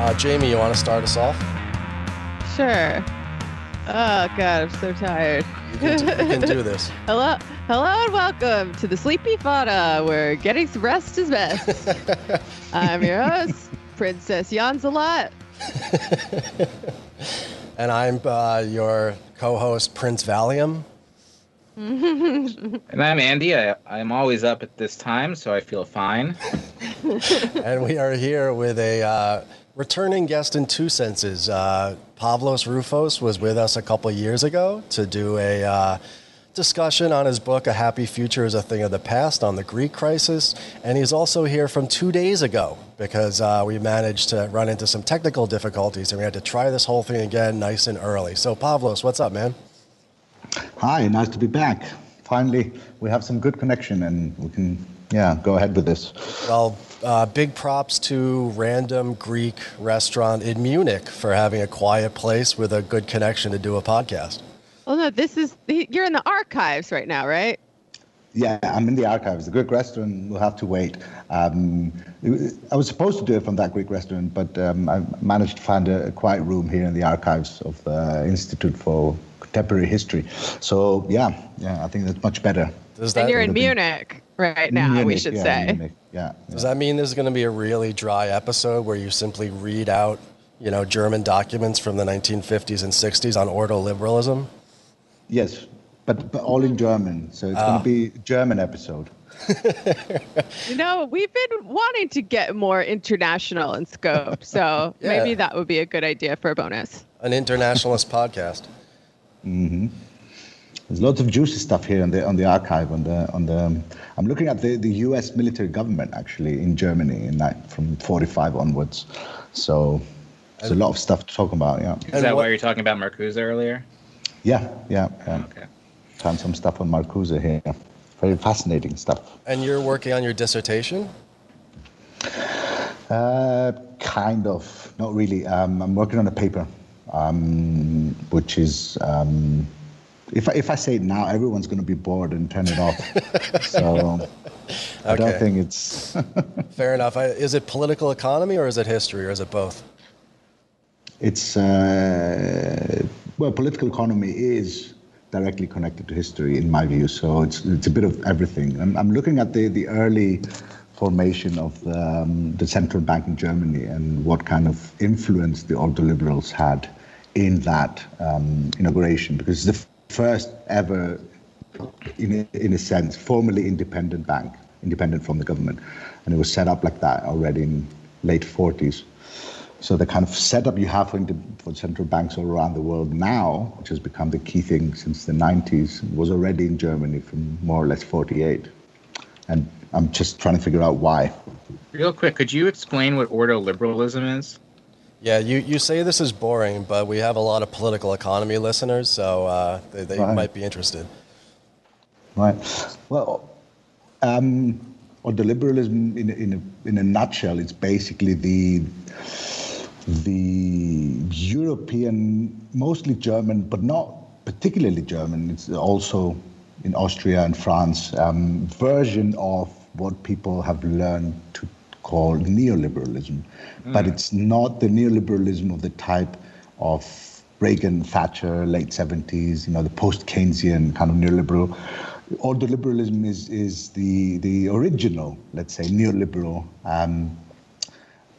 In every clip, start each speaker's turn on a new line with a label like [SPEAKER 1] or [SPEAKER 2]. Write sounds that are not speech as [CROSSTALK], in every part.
[SPEAKER 1] Uh, Jamie, you want to start us off?
[SPEAKER 2] Sure. Oh God, I'm so tired.
[SPEAKER 1] You can do, you can do this. [LAUGHS]
[SPEAKER 2] Hello, hello, and welcome to the Sleepy Fada, where getting some rest is best. [LAUGHS] I'm your host, Princess Jansalot. [LAUGHS]
[SPEAKER 1] And I'm uh, your co-host, Prince Valium.
[SPEAKER 3] And I'm Andy. I, I'm always up at this time, so I feel fine.
[SPEAKER 1] and we are here with a uh, returning guest in two senses. Uh, Pavlos Roufos was with us a couple years ago to do a uh, discussion on his book, A Happy Future is a Thing of the Past, on the Greek crisis. And he's also here from two days ago because uh, we managed to run into some technical difficulties and we had to try this whole thing again nice and early. So, Pavlos, what's up, man?
[SPEAKER 4] Hi, nice to be back. Finally, we have some good connection and we can, yeah, go ahead with this.
[SPEAKER 1] Well, uh, big props to Random Greek Restaurant in Munich for having a quiet place with a good connection to do a podcast.
[SPEAKER 2] Well, no, this is you're in the archives right now, right?
[SPEAKER 4] Yeah, I'm in the archives. The Greek restaurant will have to wait. Um, I was supposed to do it from that Greek restaurant, but um, I managed to find a, a quiet room here in the archives of the Institute for Contemporary History. So yeah, yeah, I think that's much better.
[SPEAKER 1] Does
[SPEAKER 2] and you're in
[SPEAKER 4] would have been-
[SPEAKER 2] Munich right now. we should
[SPEAKER 4] yeah,
[SPEAKER 2] say.
[SPEAKER 4] Munich, Yeah.
[SPEAKER 1] does that mean there's going to be a really dry episode where you simply read out, you know, German documents from the 1950s and 60s on ordoliberalism?
[SPEAKER 4] Yes, but, but all in German. So it's
[SPEAKER 1] Ah.
[SPEAKER 4] going to be a German episode. [LAUGHS]
[SPEAKER 2] You know, we've been wanting to get more international in scope, so [LAUGHS]
[SPEAKER 1] Yeah.
[SPEAKER 2] maybe that would be a good idea for a bonus.
[SPEAKER 1] An internationalist [LAUGHS] podcast.
[SPEAKER 4] There's lots of juicy stuff here on the on the archive on the on the. I'm looking at the, the U.S. military government actually in Germany in that from 45 onwards. So there's a lot of stuff to talk about. Yeah,
[SPEAKER 3] Is that why you're talking about Marcuse earlier?
[SPEAKER 4] yeah, yeah. yeah.
[SPEAKER 3] Okay.
[SPEAKER 4] Found some stuff on Marcuse here. Very fascinating stuff.
[SPEAKER 1] And you're working on your dissertation?
[SPEAKER 4] Uh, kind of, not really. Um, I'm working on a paper, um, which is. Um, if I, if I say it now, everyone's going to be bored and turn it off. [LAUGHS] so I don't think it's. [LAUGHS]
[SPEAKER 1] Fair enough. I, is it political economy or is it history or is it both?
[SPEAKER 4] It's uh, well, political economy is directly connected to history, in my view. So it's it's a bit of everything. I'm, I'm looking at the the early formation of the, um, the central bank in Germany and what kind of influence the ordoliberals had in that um, inauguration, because the first ever, in a, in a sense, formally independent bank, independent from the government, and it was set up like that already in late 40s. So the kind of setup you have for, for central banks all around the world now, which has become the key thing since the 90s, was already in Germany from more or less 48. And I'm just trying to figure out why.
[SPEAKER 3] Real quick, could you explain what ordoliberalism is?
[SPEAKER 1] Yeah, you, you say this is boring, but we have a lot of political economy listeners, so uh, they, they
[SPEAKER 4] Right.
[SPEAKER 1] might be interested.
[SPEAKER 4] Right. Well, um, ordoliberalism, in a, in a in a nutshell, it's basically the the European, mostly German, but not particularly German. It's also in Austria and France um, version of what people have learned to call neoliberalism, but it's not the neoliberalism of the type of Reagan, Thatcher, late 70s, you know, the post-Keynesian kind of neoliberal. Ordoliberalism is, is the, the original, let's say, neoliberal um,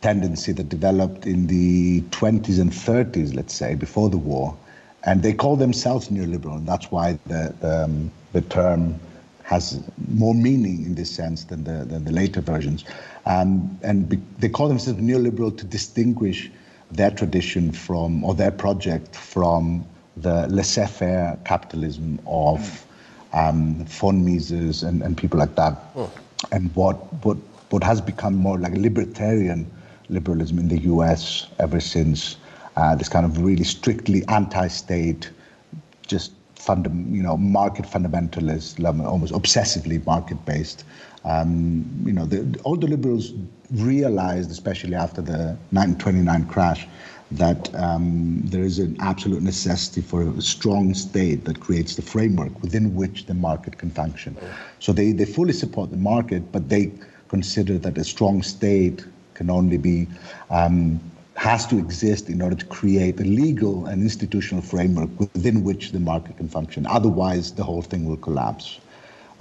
[SPEAKER 4] tendency that developed in the 20s and 30s, let's say, before the war. And they call themselves neoliberal, and that's why the, the, um, the term has more meaning in this sense than the, than the later versions. Um, and be, they call themselves neoliberal to distinguish their tradition from, or their project from the laissez faire capitalism of um, von Mises and, and people like that. And what, what, what has become more like a libertarian liberalism in the US ever since uh, this kind of really strictly anti state, just fundam- you know, market fundamentalist, almost obsessively market based. Um, you know, the, ordoliberals realized, especially after the 1929 crash, that um, there is an absolute necessity for a strong state that creates the framework within which the market can function. So they, they fully support the market, but they consider that a strong state can only be um, has to exist in order to create a legal and institutional framework within which the market can function. Otherwise, the whole thing will collapse.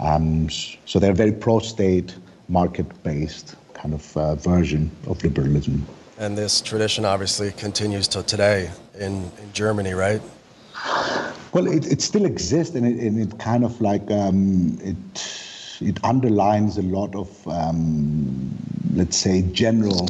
[SPEAKER 4] Um, so they're a very pro-state, market-based kind of uh, version of liberalism.
[SPEAKER 1] And this tradition obviously continues to today in, in Germany, right?
[SPEAKER 4] Well, it, it still exists, and it, and it kind of like um, it it underlines a lot of um, let's say general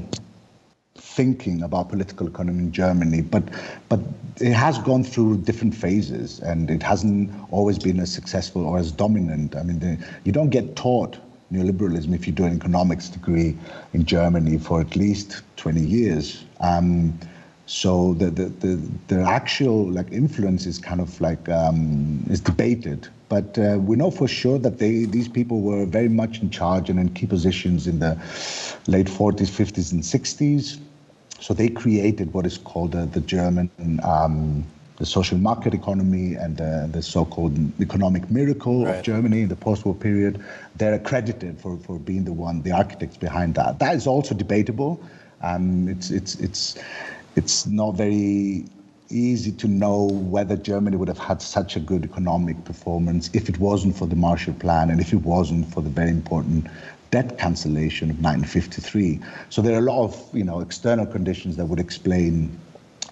[SPEAKER 4] thinking about political economy in Germany, but but it has gone through different phases, and it hasn't always been as successful or as dominant. I mean, the, you don't get taught neoliberalism if you do an economics degree in Germany for at least 20 years. Um, so the, the, the, the, actual like influence is kind of like um, is debated. But uh, we know for sure that they these people were very much in charge and in key positions in the late 40s, 50s, and 60s. So they created what is called uh, the German um, the social market economy and uh, the so-called economic miracle right. of Germany in the post-war period. They're accredited for, for being the one, the architects behind that. That is also debatable. Um, it's it's it's it's not very easy to know whether Germany would have had such a good economic performance if it wasn't for the Marshall Plan and if it wasn't for the very important debt cancellation of 1953. So there are a lot of you know external conditions that would explain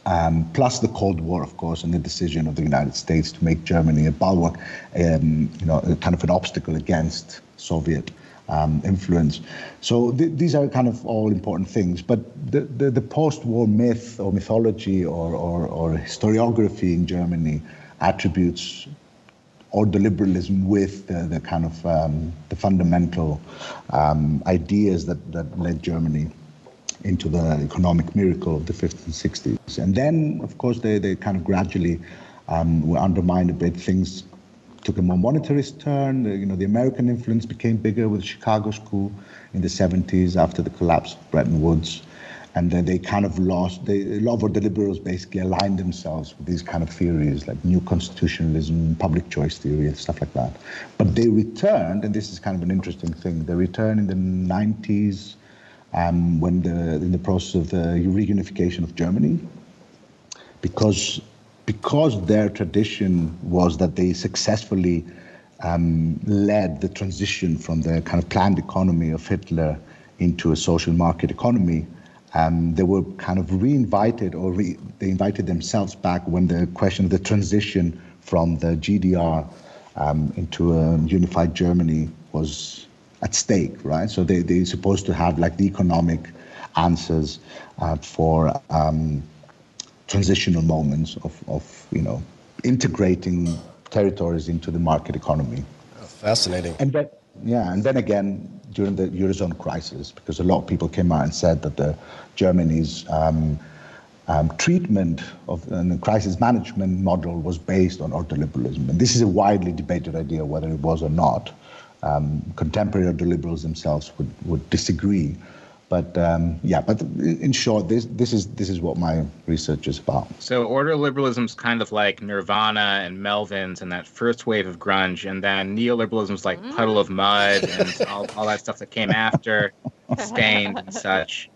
[SPEAKER 4] um, plus the Cold War, of course, and the decision of the United States to make Germany a bulwark, um, you know, kind of an obstacle against Soviet um, influence. So th- these are kind of all important things. But the, the, the post-war myth or mythology or, or, or, historiography in Germany attributes ordoliberalism with the, the kind of um, the fundamental um, ideas that, that led Germany into the economic miracle of the 50s and 60s. And then, of course, they, they kind of gradually um, were undermined a bit. Things took a more monetarist turn. You know, the American influence became bigger with the Chicago School in the 70s after the collapse of Bretton Woods. And then they kind of lost, they, a lot of the liberals basically aligned themselves with these kind of theories like new constitutionalism, public choice theory, and stuff like that. But they returned, and this is kind of an interesting thing, they returned in the 90s, um, when the, in the process of the reunification of Germany, because because their tradition was that they successfully um, led the transition from the kind of planned economy of Hitler into a social market economy. Um, they were kind of re-invited or re- they invited themselves back when the question of the transition from the GDR um, into a unified Germany was at stake, right? So they, they're supposed to have like the economic answers uh, for um, transitional moments of, of, you know, integrating territories into the market economy.
[SPEAKER 1] Fascinating.
[SPEAKER 4] And then, yeah, and then again, during the Eurozone crisis, because a lot of people came out and said that the Germany's um, um, treatment of the crisis management model was based on ordoliberalism. And this is a widely debated idea whether it was or not um, contemporary liberals themselves would, would disagree. But um, yeah, but in short, this this is this is what my research is about.
[SPEAKER 3] So ordoliberalism is kind of like Nirvana and Melvins and that first wave of grunge, and then neoliberalism is like Puddle of Mudd and all, all that stuff that came after, [LAUGHS] Staind and such.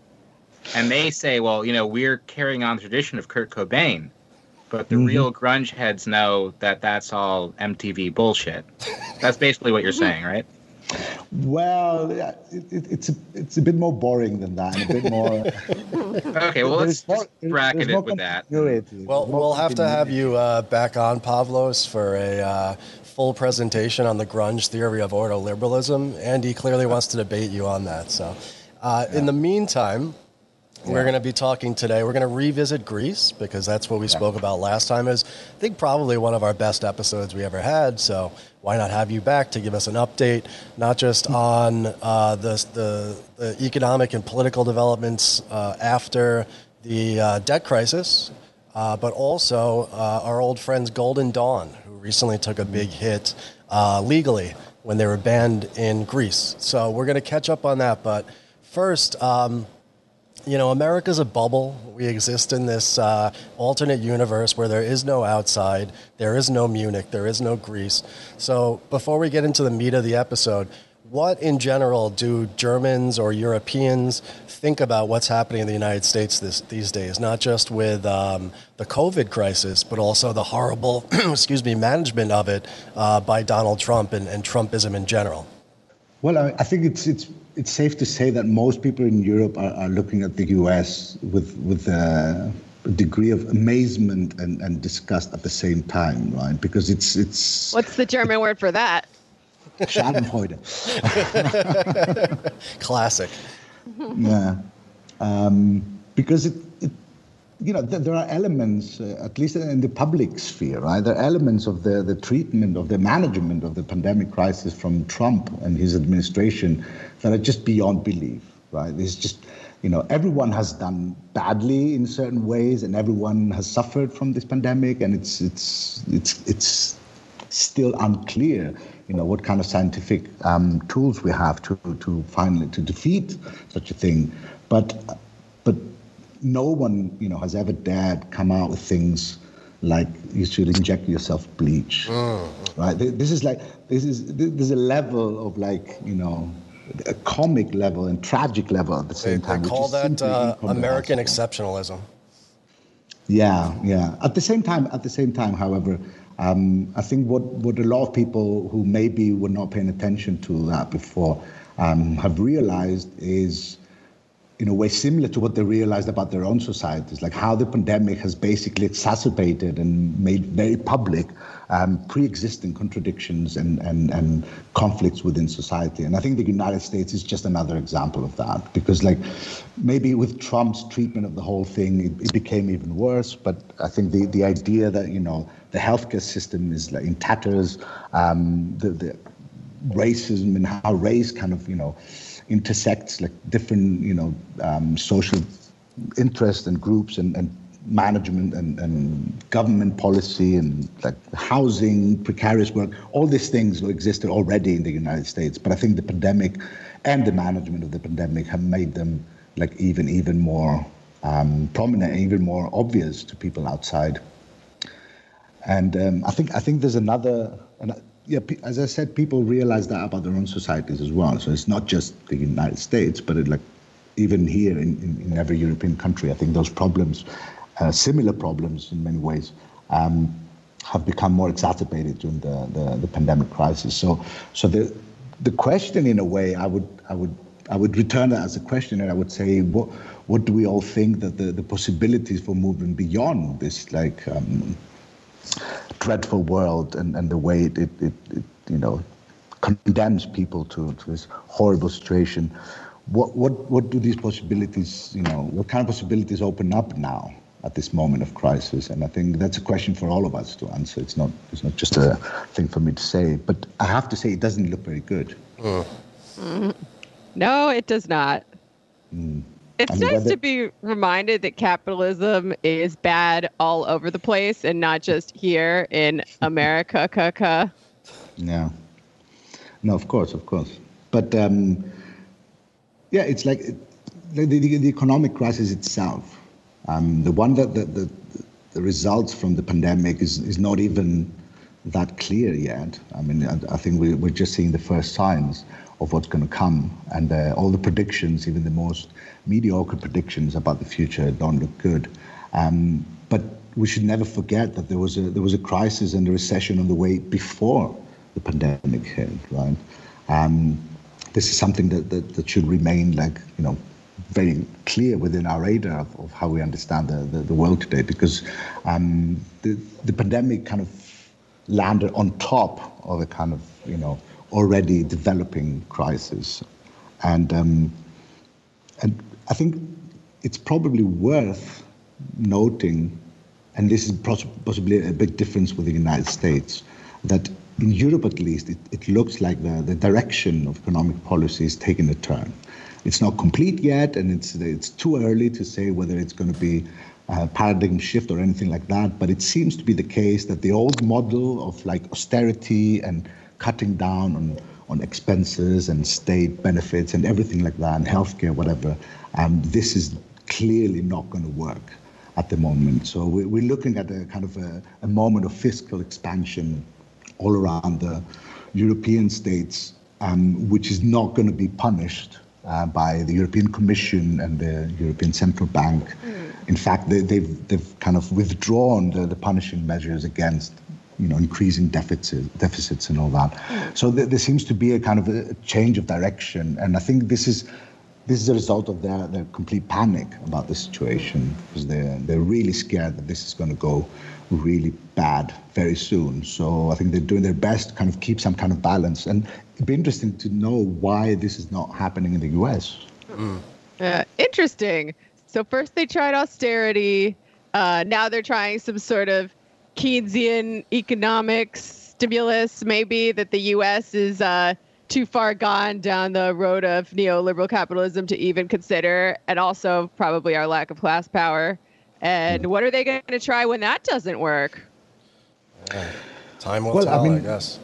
[SPEAKER 3] And they say, well, you know, we're carrying on the tradition of Kurt Cobain, but the mm-hmm. real grunge heads know that that's all MTV bullshit. That's basically what you're saying, right?
[SPEAKER 4] Well, it, it, it's a, it's a bit more boring than that, a bit more. [LAUGHS]
[SPEAKER 3] okay, well let's more, bracket it with that.
[SPEAKER 1] Well, we'll have to have you uh, back on Pavlos for a uh, full presentation on the grunge theory of ordoliberalism. Andy clearly wants to debate you on that. So, uh, yeah. in the meantime, we're going to be talking today. We're going to revisit Greece because that's what we yeah. spoke about last time. Is I think probably one of our best episodes we ever had. So why not have you back to give us an update, not just on uh, the, the, the economic and political developments uh, after the uh, debt crisis, uh, but also uh, our old friends Golden Dawn, who recently took a big hit uh, legally when they were banned in Greece. So we're going to catch up on that, but first. Um, you know, America's a bubble. We exist in this uh, alternate universe where there is no outside, there is no Munich, there is no Greece. So, before we get into the meat of the episode, what in general do Germans or Europeans think about what's happening in the United States this, these days? Not just with um, the COVID crisis, but also the horrible, [CLEARS THROAT] excuse me, management of it uh, by Donald Trump and, and, Trumpism in general.
[SPEAKER 4] Well, I, I, think it's it's it's safe to say that most people in Europe are, are looking at the U.S. with with uh, a degree of amazement and, and disgust at the same time, right? Because it's it's.
[SPEAKER 2] What's the German word for that?
[SPEAKER 4] Schadenfreude. [LAUGHS]
[SPEAKER 1] Classic.
[SPEAKER 4] Yeah, um, because it, it, you know, th- there are elements, uh, at least in the public sphere, right? There are elements of the the treatment of the management of the pandemic crisis from Trump and his administration that are just beyond belief, right? It's just you know, everyone has done badly in certain ways, and everyone has suffered from this pandemic, and it's it's it's it's still unclear you know, what kind of scientific um, tools we have to, to finally to defeat such a thing. But no one, you know, has ever dared come out with things like you should inject yourself bleach, mm. right? This is like, this is, there's a level of like, you know, a comic level and tragic level at the same
[SPEAKER 1] they,
[SPEAKER 4] time.
[SPEAKER 1] They call that uh, American exceptionalism.
[SPEAKER 4] Yeah, yeah. At the same time, at the same time, however, um, I think what, what a lot of people who maybe were not paying attention to that before um, have realized is in a way similar to what they realized about their own societies, like how the pandemic has basically exacerbated and made very public um, pre-existing contradictions and, and, and conflicts within society. And I think the United States is just another example of that, because like maybe with Trump's treatment of the whole thing, it, it became even worse. But I think the, the idea that, you know, the healthcare system is like in tatters, um, the, the racism and how race kind of, you know, intersects like different, you know, um, social interests and groups and, and management and, and government policy and like housing, precarious work, all these things existed already in the United States. But I think the pandemic and the management of the pandemic have made them like even even more um, prominent, even more obvious to people outside. And um, I think I think there's another, yeah, as I said, people realize that about their own societies as well. So it's not just the United States, but it, like even here in, in, in, every European country, I think those problems, uh, similar problems in many ways, um, have become more exacerbated during the, the, the, pandemic crisis. So, so the the question, in a way, I would I would I would return that as a question, and I would say, what what do we all think that the, the possibilities for moving beyond this, like um, dreadful world and, and the way it, it, it, it you know condemns people to, to this horrible situation. What, what, what do these possibilities, you know, what kind of possibilities open up now at this moment of crisis? And I think that's a question for all of us to answer. It's not, it's not just a thing for me to say. But I have to say, it doesn't look very good. Mm.
[SPEAKER 2] Mm. No, it does not. Mm. It's nice to be reminded that capitalism is bad all over the place and not just here in America. [LAUGHS]
[SPEAKER 4] Yeah. No, of course, of course. But um, yeah, it's like the, the, the, economic crisis itself. Um, the one that the, the, the results from the pandemic is, is not even that clear yet. I mean, I, I think we, we're just seeing the first signs of what's going to come. And uh, all the predictions, even the most mediocre predictions about the future, don't look good. Um, but we should never forget that there was a there was a crisis and a recession on the way before the pandemic hit, right? Um, this is something that, that, that should remain like you know very clear within our radar of, of how we understand the, the, the world today because um, the, the pandemic kind of landed on top of a kind of you know already developing crisis. And, um, and I think it's probably worth noting, and this is possibly a big difference with the United States, that in Europe at least, it, it looks like the, the direction of economic policy is taking a turn. It's not complete yet, and it's, it's too early to say whether it's going to be a paradigm shift or anything like that, but it seems to be the case that the old model of like austerity and cutting down on, on expenses and state benefits and everything like that, and healthcare, whatever. And this is clearly not going to work at the moment. So we're looking at a kind of a, a moment of fiscal expansion all around the European states. um, which is not going to be punished uh, by the European Commission and the European Central Bank. Mm. In fact, they, have they've, they've kind of withdrawn the, the punishing measures against you know, increasing deficit, deficits and all that. Mm. So th- there seems to be a kind of a change of direction, and I think this is this is a result of their, their complete panic about the situation because they're they're really scared that this is going to go really bad very soon. So I think they're doing their best to kind of keep some kind of balance, and it'd be interesting to know why this is not happening in the U.S.
[SPEAKER 2] Mm. Uh, interesting. So first they tried austerity. Uh, now they're trying some sort of Keynesian economics stimulus, maybe that the U.S. is uh, too far gone down the road of neoliberal capitalism to even consider, and also probably our lack of class power. And what are they going to try when that doesn't work?
[SPEAKER 1] Yeah. [SIGHS] Time will well, tell, I, mean, I, guess.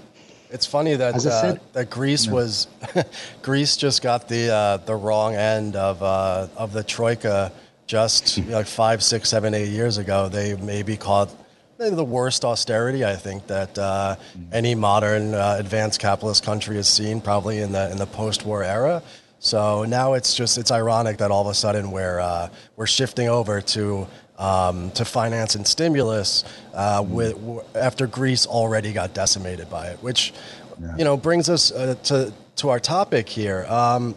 [SPEAKER 1] It's funny that uh, said, that Greece no. was [LAUGHS] Greece just got the uh, the wrong end of uh, of the troika just like five, six, seven, eight years ago. They maybe caught the worst austerity I think that uh, any modern uh, advanced capitalist country has seen, probably in the in the post-war era. So now it's just it's ironic that all of a sudden we're uh, we're shifting over to um, to finance and stimulus uh, with, after Greece already got decimated by it, which yeah. you know brings us uh, to to our topic here. Um,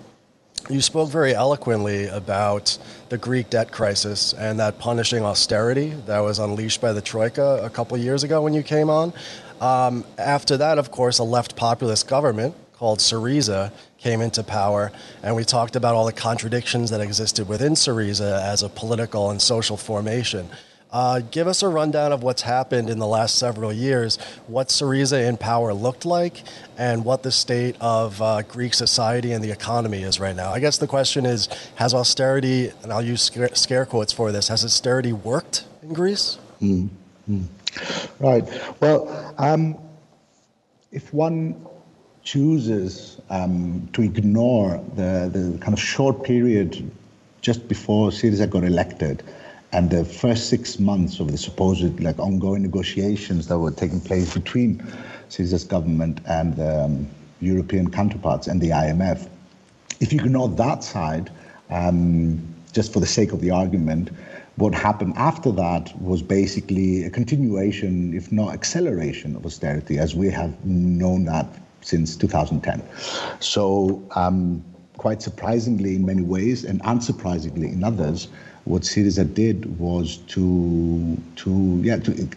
[SPEAKER 1] you spoke very eloquently about the Greek debt crisis and that punishing austerity that was unleashed by the Troika a couple years ago when you came on. Um, after that, of course, a left populist government called Syriza came into power, and we talked about all the contradictions that existed within Syriza as a political and social formation. Uh, give us a rundown of what's happened in the last several years, what Syriza in power looked like, and what the state of uh, Greek society and the economy is right now. I guess the question is Has austerity, and I'll use scare, scare quotes for this, has austerity worked in Greece?
[SPEAKER 4] Mm-hmm. Right. Well, um, if one chooses um, to ignore the, the kind of short period just before Syriza got elected, and the first six months of the supposed like ongoing negotiations that were taking place between Syriza's government and the um, European counterparts and the IMF. If you ignore that side, um, just for the sake of the argument, what happened after that was basically a continuation, if not acceleration, of austerity, as we have known that since 2010. So, um, quite surprisingly in many ways, and unsurprisingly in others, what Syriza did was to to yeah to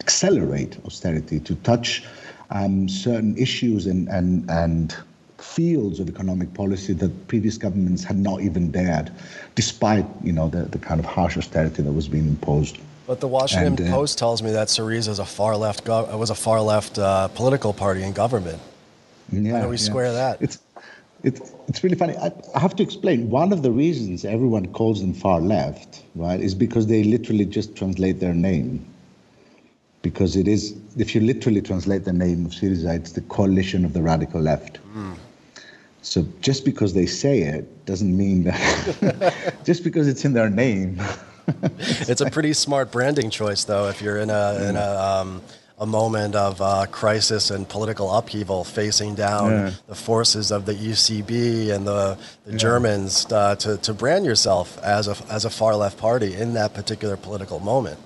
[SPEAKER 4] accelerate austerity, to touch um, certain issues and and and fields of economic policy that previous governments had not even dared, despite you know the, the kind of harsh austerity that was being imposed.
[SPEAKER 1] But the Washington and, uh, Post tells me that Syriza is a far left gov- was a far left uh, political party in government. Yeah, How do we yeah. square that?
[SPEAKER 4] It's it's, it's really funny. I, I have to explain. One of the reasons everyone calls them far left, right, is because they literally just translate their name. Because it is, if you literally translate the name of Syriza, it's the coalition of the radical left. Mm. So just because they say it doesn't mean that, [LAUGHS] just because it's in their name.
[SPEAKER 1] it's a pretty smart branding choice, though, if you're in a, in a um, a moment of uh, crisis and political upheaval facing down yeah. the forces of the ECB and the, the yeah. Germans uh, to, to brand yourself as a, as a far left party in that particular political moment.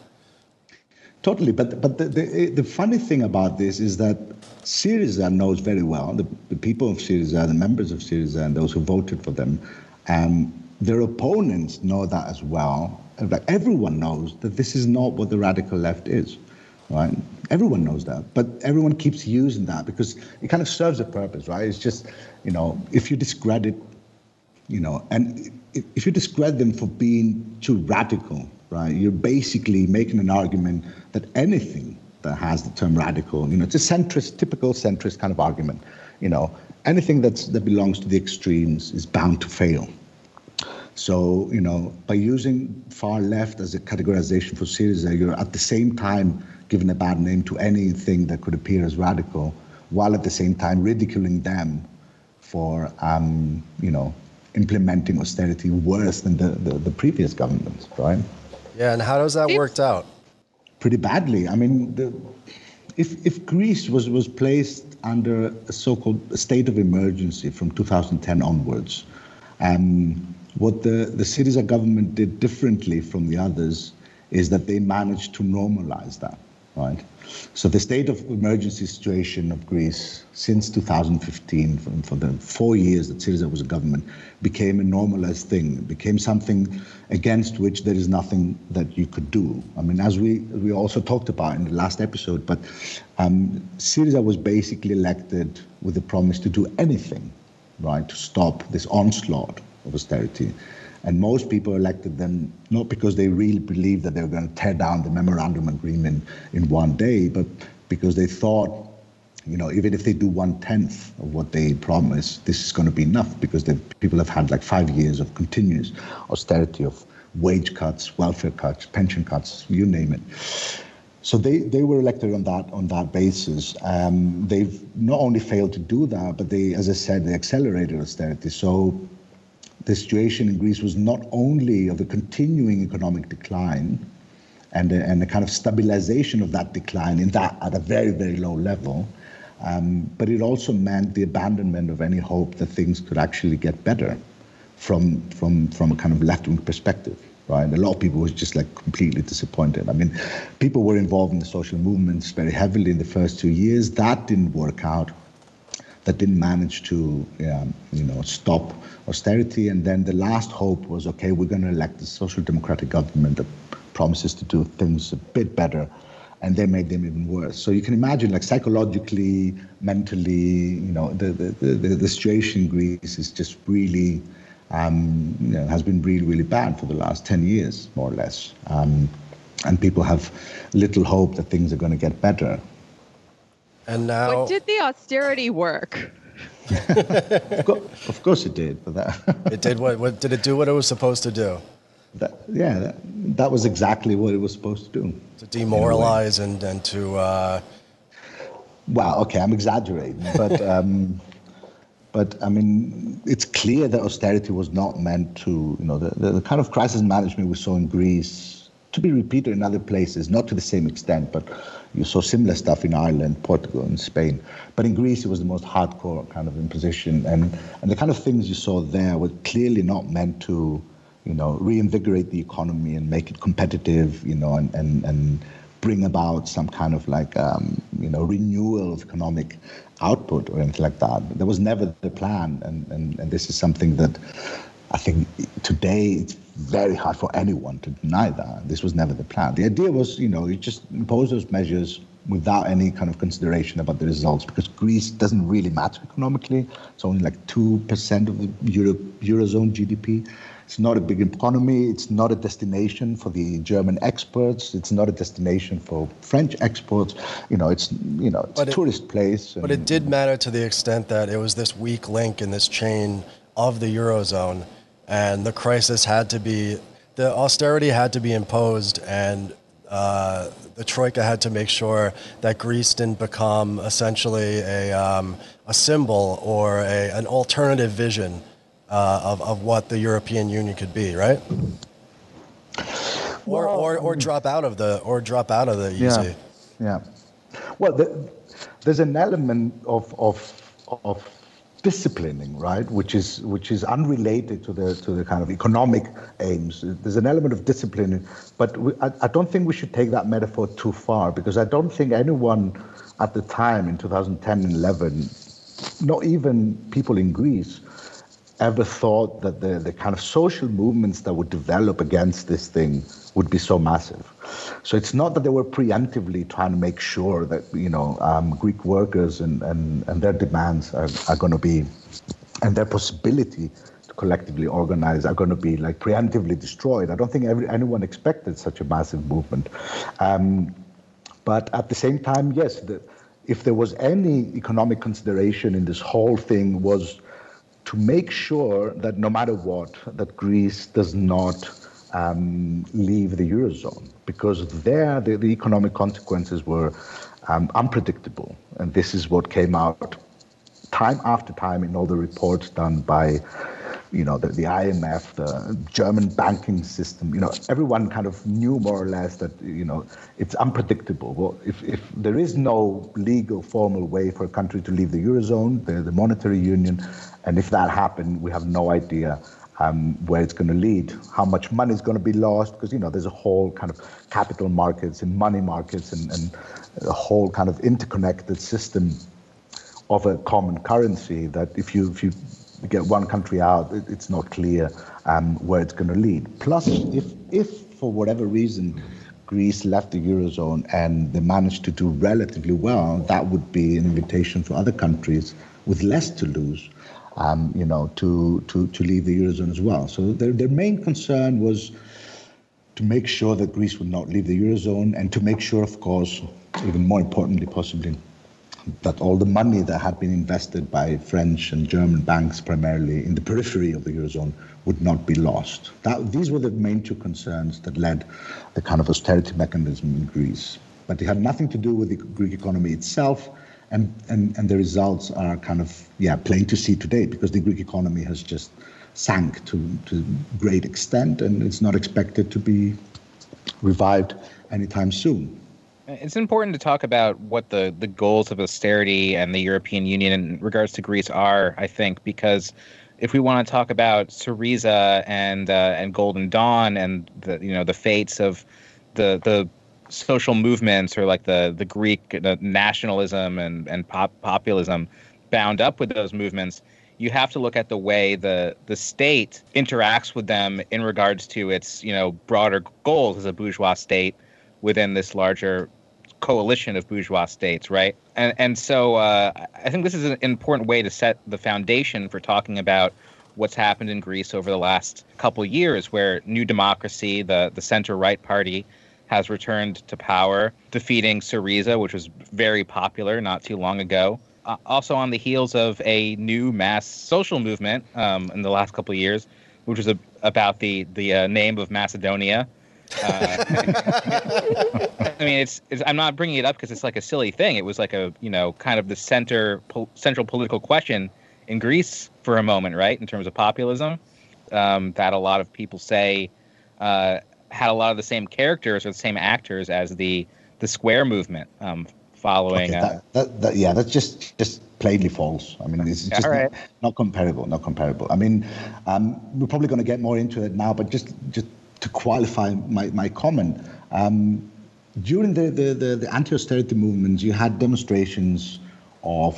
[SPEAKER 4] Totally, but but the, the, the funny thing about this is that Syriza knows very well the, the people of Syriza, the members of Syriza, and those who voted for them. Um, their opponents know that as well. Like everyone knows that this is not what the radical left is right? Everyone knows that, but everyone keeps using that because it kind of serves a purpose, right? It's just, you know, if you discredit, you know, and if you discredit them for being too radical, right, you're basically making an argument that anything that has the term radical, you know, it's a centrist, typical centrist kind of argument, you know, anything that's that belongs to the extremes is bound to fail. So, you know, by using far left as a categorization for Syriza, you're at the same time giving a bad name to anything that could appear as radical, while at the same time ridiculing them for, um, you know, implementing austerity worse than the, the, the, previous governments, right?
[SPEAKER 1] Yeah, and how does that work out?
[SPEAKER 4] Pretty badly. I mean, the, if, if Greece was, was placed under a so-called state of emergency from 2010 onwards. Um, what the, the Syriza government did differently from the others is that they managed to normalize that, right? So the state of emergency situation of Greece since 2015, for, the four years that Syriza was a government, became a normalized thing. It became something against which there is nothing that you could do. I mean, as we we also talked about in the last episode, but um, Syriza was basically elected with the promise to do anything, right, to stop this onslaught of austerity. And most people elected them not because they really believed that they were going to tear down the memorandum agreement in one day, but because they thought, you know, even if they do one tenth of what they promised, this is going to be enough because the people have had like five years of continuous austerity of wage cuts, welfare cuts, pension cuts, you name it. So they, they were elected on that on that basis. Um, they've not only failed to do that, but they, as I said, they accelerated austerity. So the situation in Greece was not only of a continuing economic decline and a, and a kind of stabilization of that decline in that at a very, very low level, um, but it also meant the abandonment of any hope that things could actually get better from, from, from a kind of left wing perspective. Right? A lot of people were just like completely disappointed. I mean, people were involved in the social movements very heavily in the first two years. That didn't work out that didn't manage to, um, you know, stop austerity. And then the last hope was, okay, we're going to elect a social democratic government that promises to do things a bit better. And they made them even worse. So you can imagine, like psychologically, mentally, you know, the the, the, the situation in Greece is just really, um, you know, has been really, really bad for the last 10 years, more or less. Um, and people have little hope that things are going to get better.
[SPEAKER 1] And now,
[SPEAKER 2] but did the austerity work?
[SPEAKER 4] of, course, of, course, it did. But that
[SPEAKER 1] it did what, what? Did it do what it was supposed to do?
[SPEAKER 4] That, yeah, that, that was exactly what it was supposed to do.
[SPEAKER 1] To demoralize and and to. Uh...
[SPEAKER 4] Well, okay, I'm exaggerating, but. [LAUGHS] Um, but I mean, it's clear that austerity was not meant to, you know, the, the, the kind of crisis management we saw in Greece to be repeated in other places, not to the same extent, but you saw similar stuff in Ireland, Portugal, and Spain. But in Greece, it was the most hardcore kind of imposition. And, and the kind of things you saw there were clearly not meant to, you know, reinvigorate the economy and make it competitive, you know, and, and, and bring about some kind of like, um, you know, renewal of economic output or anything like that. There was never the plan. And, and, and this is something that I think today it's very hard for anyone to deny that. This was never the plan. The idea was, you know, you just impose those measures without any kind of consideration about the results because Greece doesn't really matter economically. It's only like 2% of the Euro, Eurozone GDP. It's not a big economy. It's not a destination for the German exports. It's not a destination for French exports. You know, it's you know, it's but a it, tourist place.
[SPEAKER 1] But it did matter to the extent that it was this weak link in this chain of the Eurozone and the crisis had to be, the austerity had to be imposed, and uh, the troika had to make sure that Greece didn't become essentially a, um, a symbol or a, an alternative vision uh, of, of what the European Union could be, right? Or, or, or drop out of the or drop out of the
[SPEAKER 4] EC. Yeah, yeah. Well, the, there's an element of of of disciplining, right? Which is which is unrelated to the to the kind of economic aims. There's an element of disciplining, but we, I, I don't think we should take that metaphor too far because I don't think anyone at the time in 2010 and 11, not even people in Greece, ever thought that the, the kind of social movements that would develop against this thing would be so massive. So it's not that they were preemptively trying to make sure that you know um, Greek workers and, and, and their demands are, are going to be, and their possibility to collectively organize are going to be like preemptively destroyed. I don't think every, anyone expected such a massive movement. Um, but at the same time, yes, the, if there was any economic consideration in this whole thing was to make sure that no matter what, that Greece does not um, leave the eurozone because there the, the economic consequences were um, unpredictable, and this is what came out time after time in all the reports done by you know, the, the IMF, the German banking system, you know, everyone kind of knew more or less that, you know, it's unpredictable. Well, if, if there is no legal, formal way for a country to leave the Eurozone, the, the monetary union, and if that happened, we have no idea um, where it's going to lead, how much money is going to be lost, because, you know, there's a whole kind of capital markets and money markets and, and a whole kind of interconnected system of a common currency that if you, if you get one country out, it, it's not clear um, where it's going to lead. Plus, if, if for whatever reason Greece left the Eurozone and they managed to do relatively well, that would be an invitation for other countries with less to lose, um, you know, to, to, to leave the Eurozone as well. So their, their main concern was to make sure that Greece would not leave the Eurozone and to make sure, of course, even more importantly, possibly, that all the money that had been invested by French and German banks primarily in the periphery of the Eurozone would not be lost. That, these were the main two concerns that led the kind of austerity mechanism in Greece. But it had nothing to do with the Greek economy itself, and, and, and the results are kind of, yeah, plain to see today because the Greek economy has just sank to, to great extent and it's not expected to be revived anytime soon.
[SPEAKER 5] It's important to talk about what the, the goals of austerity and the European Union in regards to Greece are, I think, because if we want to talk about Syriza and uh, and Golden Dawn and the you know the fates of the the social movements or like the the Greek the nationalism and and pop, populism bound up with those movements, you have to look at the way the the state interacts with them in regards to its you know broader goals as a bourgeois state within this larger coalition of bourgeois states, right? And and so uh, I think this is an important way to set the foundation for talking about what's happened in Greece over the last couple years, where New Democracy, the the center right party, has returned to power, defeating Syriza, which was very popular not too long ago. Uh, also on the heels of a new mass social movement um, in the last couple of years, which was a, about the the uh, name of Macedonia. Uh, [LAUGHS] I mean, it's, it's, I'm not bringing it up because it's like a silly thing. It was like a you know kind of the center po- central political question in Greece for a moment, right? In terms of populism, um, that a lot of people say uh, had a lot of the same characters or the same actors as the the Square movement. Um, following, okay,
[SPEAKER 4] that, uh, that, that, yeah, that's just just plainly false. I mean, it's just right. not, not, comparable. Not comparable. I mean, um, we're probably going to get more into it now, but just just to qualify my, my comment, um, during the, the, the, the anti-austerity movements, you had demonstrations of,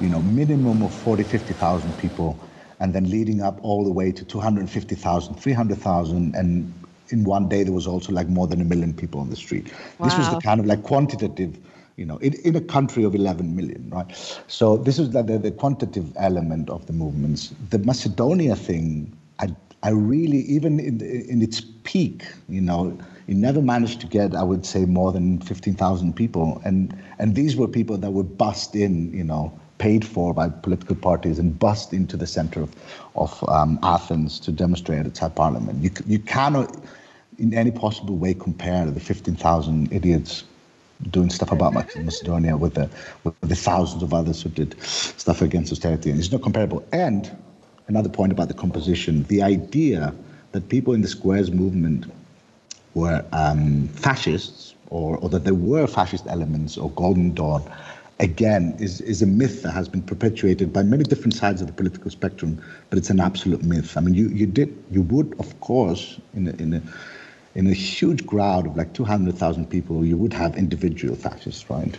[SPEAKER 4] you know, minimum of 40, 50,000 people, and then leading up all the way to 250,000, 300,000, and in one day there was also like more than a million people on the street. Wow. This was the kind of like quantitative you know, in, in a country of 11 million, right? So this is the, the, the quantitative element of the movements. The Macedonia thing, I I really, even in, in its peak, you know, it never managed to get, I would say, more than 15,000 people. And, and these were people that were bust in, you know, paid for by political parties and bust into the center of, of um, Athens to demonstrate at Parliament. You, you cannot, in any possible way, compare the 15,000 idiots doing stuff about Macedonia with the, with the thousands of others who did stuff against austerity. And it's not comparable. And another point about the composition. The idea that people in the squares movement were um, fascists or, or that there were fascist elements or Golden Dawn, again, is, is a myth that has been perpetuated by many different sides of the political spectrum, but it's an absolute myth. I mean, you, you did, you would, of course, in a, in a, in a huge crowd of like 200,000 people, you would have individual fascists, right?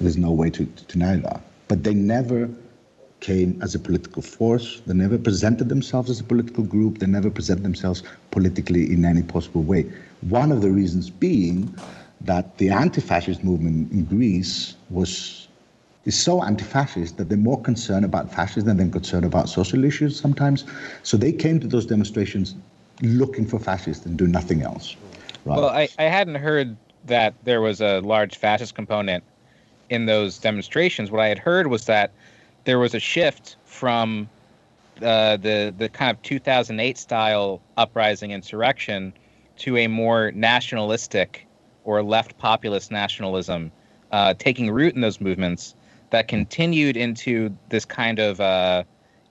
[SPEAKER 4] There's no way to, to deny that. But they never came as a political force. They never presented themselves as a political group. They never presented themselves politically in any possible way. One of the reasons being that the anti-fascist movement in Greece was is so anti-fascist that they're more concerned about fascism than they're concerned about social issues sometimes. So they came to those demonstrations looking for fascists and do nothing else.
[SPEAKER 5] Right? Well, I, I hadn't heard that there was a large fascist component in those demonstrations. What I had heard was that there was a shift from uh, the the kind of 2008 style uprising insurrection to a more nationalistic or left populist nationalism uh, taking root in those movements that continued into this kind of uh,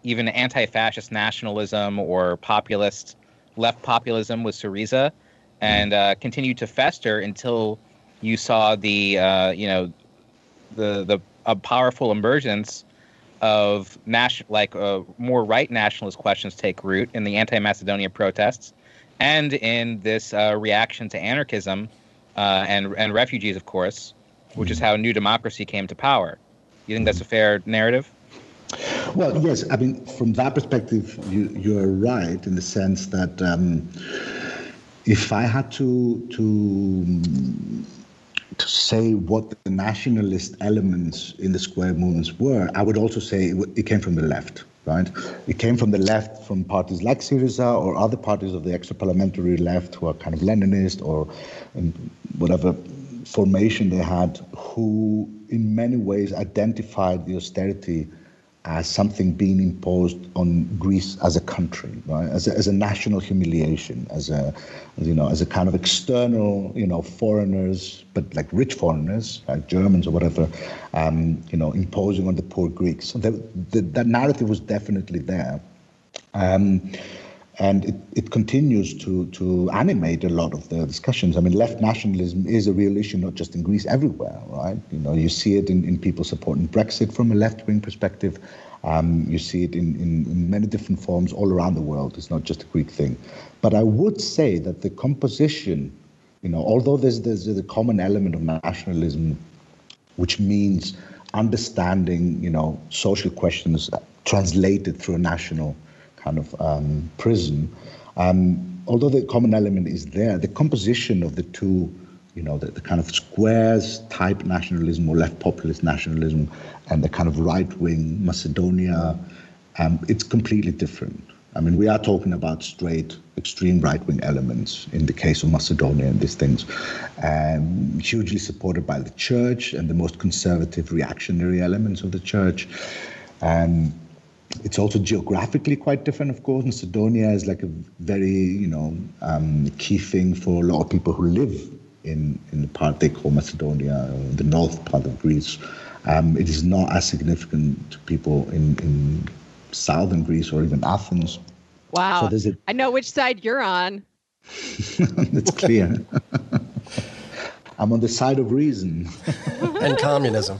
[SPEAKER 5] even anti-fascist nationalism or populist left populism with Syriza, and uh, continued to fester until you saw the uh, you know the the a powerful emergence of national like uh, more right nationalist questions take root in the anti-Macedonia protests and in this uh, reaction to anarchism uh, and and refugees, of course, which is mm-hmm. how New Democracy came to power. You think that's a fair narrative?
[SPEAKER 4] Well, yes. I mean, from that perspective, you you're right in the sense that um, if I had to to to say what the nationalist elements in the square movements were, I would also say it, it came from the left right? It came from the left, from parties like Syriza or other parties of the extra-parliamentary left who are kind of Leninist or whatever formation they had, who in many ways identified the austerity as something being imposed on Greece as a country, right? As a, as a national humiliation, as a, you know, as a kind of external, you know, foreigners, but like rich foreigners, like Germans or whatever, um, you know, imposing on the poor Greeks. So the, the, that narrative was definitely there. Um, and it, it continues to, to animate a lot of the discussions. I mean, left nationalism is a real issue, not just in Greece, everywhere, right? You know, you see it in, in people supporting Brexit from a left-wing perspective. Um, you see it in, in, in, many different forms all around the world. It's not just a Greek thing. But I would say that the composition, you know, although there's, there's a common element of nationalism, which means understanding, you know, social questions translated through a national kind of um, prism. Um, although the common element is there, the composition of the two, you know, the, the, kind of squares type nationalism or left populist nationalism and the kind of right wing Macedonia, um, it's completely different. I mean, we are talking about straight, extreme right wing elements in the case of Macedonia and these things, um, hugely supported by the church and the most conservative reactionary elements of the church. Um, it's also geographically quite different, of course. Macedonia is like a very, you know, um, key thing for a lot of people who live in, in the part they call Macedonia, the north part of Greece. Um, it is not as significant to people in, in southern Greece or even Athens.
[SPEAKER 2] Wow. So a, I know which side you're on. [LAUGHS]
[SPEAKER 4] it's clear. [LAUGHS] I'm on the side of reason.
[SPEAKER 1] and communism.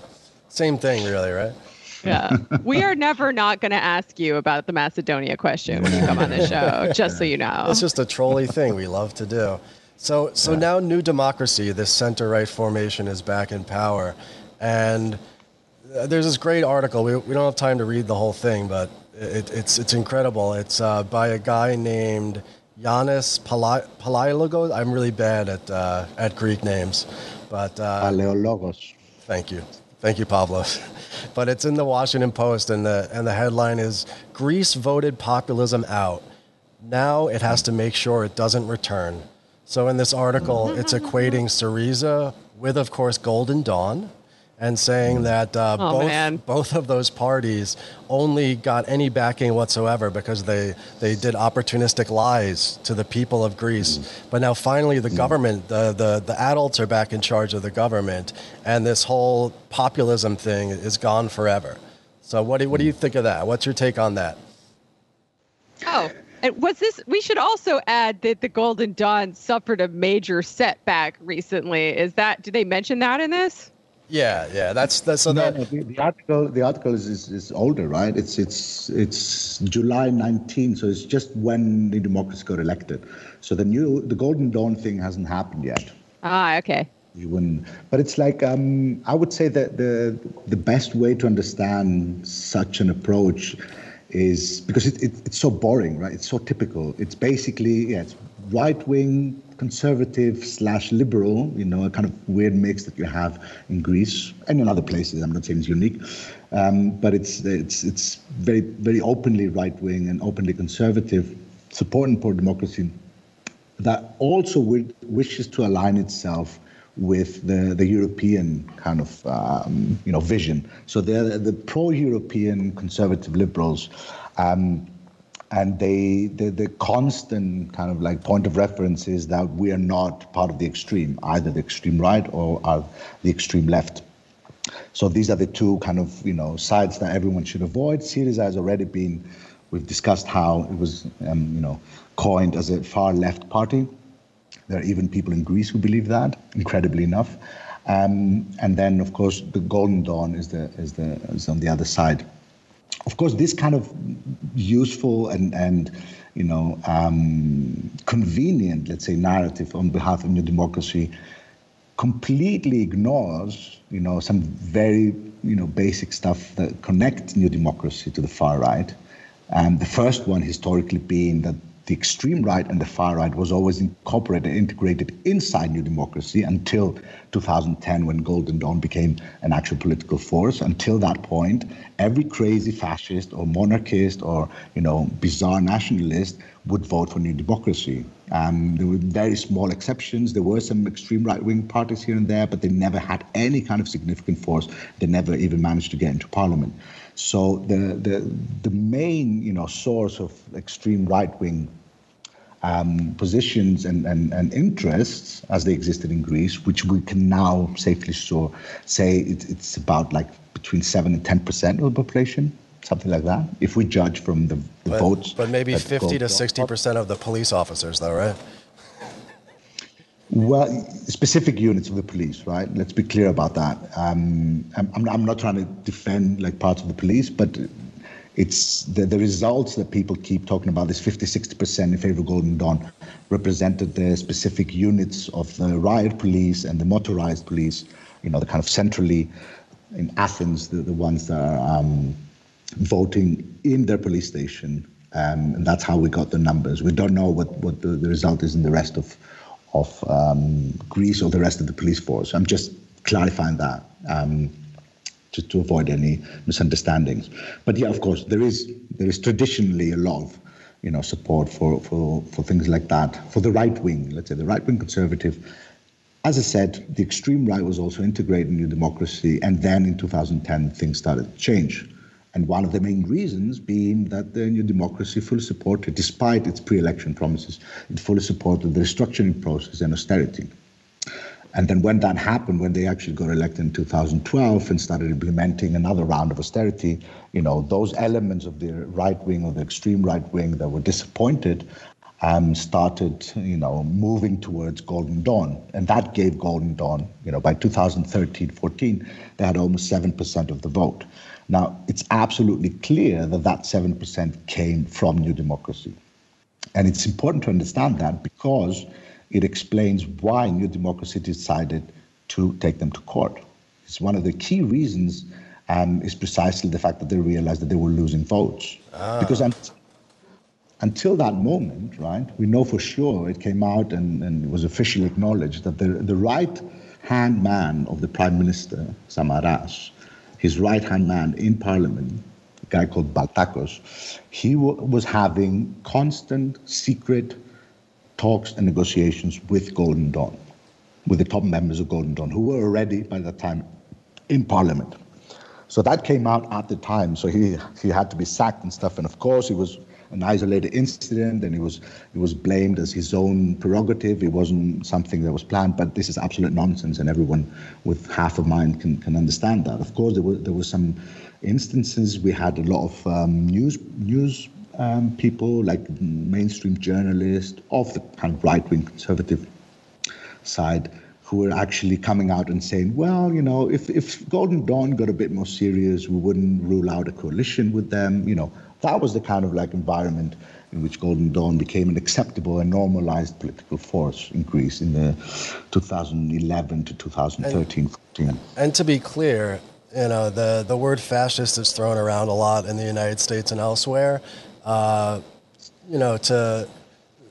[SPEAKER 1] Same thing, really, right?
[SPEAKER 2] Yeah. We are never not going to ask you about the Macedonia question when you come on the show, [LAUGHS] just so you know.
[SPEAKER 1] It's just a trolley thing we love to do. So, so now New Democracy, this center right formation, is back in power. And uh, there's this great article. We, we don't have time to read the whole thing, but it, it's, it's incredible. It's uh, by a guy named Yanis Palaiologos. I'm really bad at, uh, at Greek names. but uh,
[SPEAKER 4] Palaiologos.
[SPEAKER 1] Thank you. Thank you, Pablo. [LAUGHS] but it's in the Washington Post, and the and the headline is Greece voted populism out. Now it has to make sure it doesn't return. So in this article, it's equating Syriza with, of course, Golden Dawn, and saying that uh, oh, both, both of those parties only got any backing whatsoever because they, they did opportunistic lies to the people of Greece. Mm. But now finally the mm. government, the, the, the adults are back in charge of the government, and this whole populism thing is gone forever. So what do, what do you think of that? What's your take on that?
[SPEAKER 2] Oh, and was this? We should also add that the Golden Dawn suffered a major setback recently. Is that? Do they mention that in this?
[SPEAKER 1] Yeah, yeah, that's that's so no,
[SPEAKER 4] that. the, the, article the article is, is, is older, right? It's it's it's July 19, so it's just when the Democrats got elected. So the new the Golden Dawn thing hasn't happened yet.
[SPEAKER 2] Ah, okay.
[SPEAKER 4] You wouldn't, but it's like um, I would say that the the best way to understand such an approach is because it, it, it's so boring, right? It's so typical. It's basically yeah, it's right wing conservative slash liberal, you know, a kind of weird mix that you have in Greece and in other places. I'm not saying it's unique, um, but it's it's it's very very openly right wing and openly conservative, supporting pro democracy, that also wishes to align itself with the, the European kind of um, you know vision. So they're the pro-European conservative liberals. Um, and they the, the constant kind of like point of reference is that we are not part of the extreme, either the extreme right or the extreme left. So these are the two kind of you know sides that everyone should avoid. Syriza has already been. We've discussed how it was um, you know coined as a far left party. There are even people in Greece who believe that, incredibly enough. Um, and then, of course, the Golden Dawn is the is the is on the other side. Of course, this kind of useful and and you know um, convenient, let's say, narrative on behalf of New Democracy completely ignores, you know, some very, you know, basic stuff that connect New Democracy to the far right. And the first one historically being that the extreme right and the far right was always incorporated, integrated inside New Democracy until 2010 when Golden Dawn became an actual political force. Until that point, every crazy fascist or monarchist or you know bizarre nationalist would vote for New Democracy. Um, there were very small exceptions. There were some extreme right-wing parties here and there, but they never had any kind of significant force. They never even managed to get into parliament. So the the the main you know source of extreme right-wing um, positions and, and, and interests as they existed in Greece, which we can now safely so say it, it's about like between seven and ten percent of the population, something like that. If we judge from the, the
[SPEAKER 1] but,
[SPEAKER 4] votes,
[SPEAKER 1] but maybe fifty to sixty percent of the police officers, though, right?
[SPEAKER 4] Well, specific units of the police, right? Let's be clear about that. Um, I'm, I'm not trying to defend like parts of the police, but it's the, the results that people keep talking about, this 50, 60% in favor of Golden Dawn, represented the specific units of the riot police and the motorized police, you know, the kind of centrally in Athens, the, the ones that are um, voting in their police station. Um, and that's how we got the numbers. We don't know what, what the, the result is in the rest of, of um, Greece or the rest of the police force. I'm just clarifying that. Um, to, avoid any misunderstandings. But yeah, of course, there is there is traditionally a lot of you know support for for for things like that for the right wing. Let's say the right wing conservative. As I said, the extreme right was also integrated in New Democracy, and then in 2010 things started to change. And one of the main reasons being that the New Democracy fully supported, despite its pre-election promises, it fully supported the restructuring process and austerity. And then when that happened, when they actually got elected in 2012 and started implementing another round of austerity, you know, those elements of the right wing or the extreme right wing that were disappointed um, started, you know, moving towards Golden Dawn. And that gave Golden Dawn, you know, by 2013, 14, they had almost 7% of the vote. Now, it's absolutely clear that that 7% came from New Democracy. And it's important to understand that because it explains why New Democracy decided to take them to court. It's one of the key reasons um, is precisely the fact that they realized that they were losing votes. Ah. Because un- until that moment, right, we know for sure it came out and, and it was officially acknowledged that the, the right hand man of the Prime Minister, Samaras, his right hand man in Parliament, a guy called Baltakos, he w- was having constant, secret, talks and negotiations with Golden Dawn, with the top members of Golden Dawn, who were already by that time in Parliament. So that came out at the time. So he he had to be sacked and stuff. And of course, it was an isolated incident, and he was he was blamed as his own prerogative. It wasn't something that was planned. But this is absolute nonsense, and everyone with half a mind can can understand that. Of course, there were there were some instances. We had a lot of um, news news um, people like mainstream journalists of the kind of right wing conservative side who were actually coming out and saying, well, you know, if, if Golden Dawn got a bit more serious, we wouldn't rule out a coalition with them. You know, that was the kind of like environment in which Golden Dawn became an acceptable and normalized political force in Greece in the 2011 to 2013 and, 14.
[SPEAKER 1] And to be clear, you know, the, the word fascist is thrown around a lot in the United States and elsewhere uh, you know, to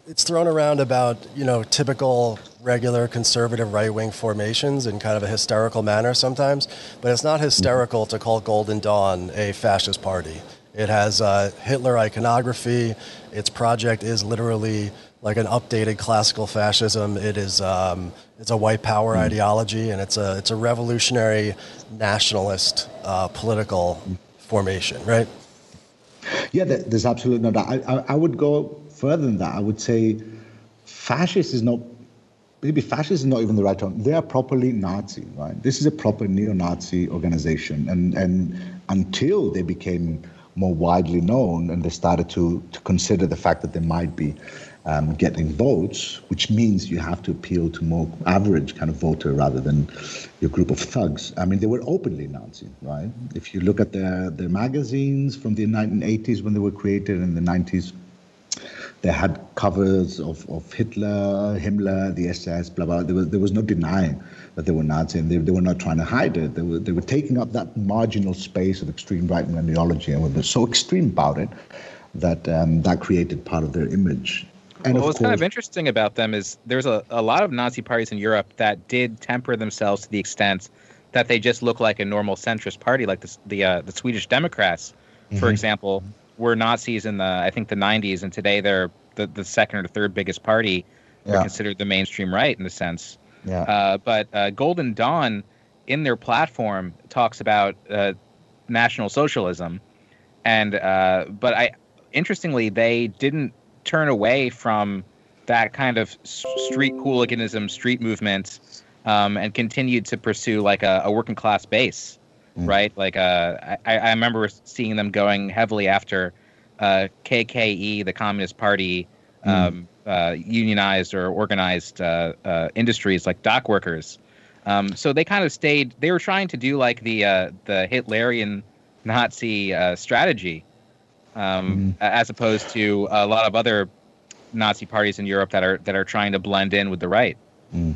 [SPEAKER 1] it's thrown around about you know typical regular conservative right wing formations in kind of a hysterical manner sometimes, but it's not hysterical to call Golden Dawn a fascist party. It has uh, Hitler iconography. Its project is literally like an updated classical fascism. It is um, it's a white power mm. ideology, and it's a it's a revolutionary nationalist uh, political formation, right?
[SPEAKER 4] Yeah, there's absolutely no doubt. I, I, would go further than that. I would say fascist is not maybe fascist is not even the right term. They are properly Nazi, right? This is a proper neo-Nazi organization, and and until they became more widely known and they started to to consider the fact that they might be um, getting votes, which means you have to appeal to more average kind of voter rather than your group of thugs. I mean, they were openly Nazi, right? If you look at their their magazines from the 1980s when they were created in the 90s they had covers of, of Hitler, Himmler, the SS, blah, blah. There was, there was no denying that they were Nazi and they, they were not trying to hide it. They were, they were taking up that marginal space of extreme right wing ideology and were so extreme about it that um, that created part of their image.
[SPEAKER 5] And well, what's course, kind of interesting about them is there's a, a lot of Nazi parties in Europe that did temper themselves to the extent that they just look like a normal centrist party, like the, the, uh, the Swedish Democrats, for mm-hmm. example were Nazis in the I think the 90s, and today they're the, the second or third biggest party. They're considered the mainstream right in a sense.
[SPEAKER 4] Yeah.
[SPEAKER 5] Uh, but uh, Golden Dawn, in their platform, talks about uh, national socialism, and uh, but I interestingly they didn't turn away from that kind of street hooliganism, street movement, um, and continued to pursue like a, a working class base mm. right? Like uh, I, I remember seeing them going heavily after uh, KKE, the Communist Party, mm. um, uh, unionized or organized uh, uh, industries like dock workers. Um, so they kind of stayed. They were trying to do like the uh, the Hitlerian Nazi strategy, um, mm. as opposed to a lot of other Nazi parties in Europe that are that are trying to blend in with the right.
[SPEAKER 4] Mm.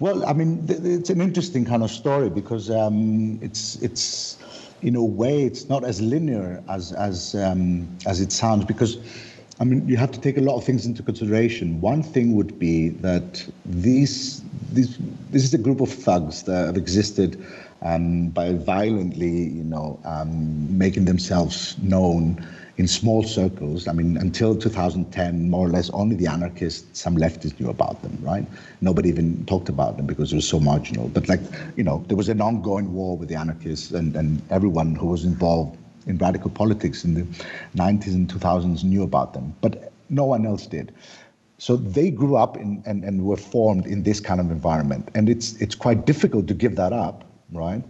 [SPEAKER 4] Well, I mean, it's an interesting kind of story because um, it's it's in a way it's not as linear as as um, as it sounds because. I mean, you have to take a lot of things into consideration. One thing would be that these, these this is a group of thugs that have existed um, by violently, you know, um, making themselves known in small circles. I mean, until 2010, more or less, only the anarchists, some leftists knew about them, right? Nobody even talked about them because it was so marginal. But like, you know, there was an ongoing war with the anarchists, and, and everyone who was involved in radical politics in the 90s and 2000s knew about them, but no one else did. So they grew up in, and, and were formed in this kind of environment, and it's it's quite difficult to give that up, right?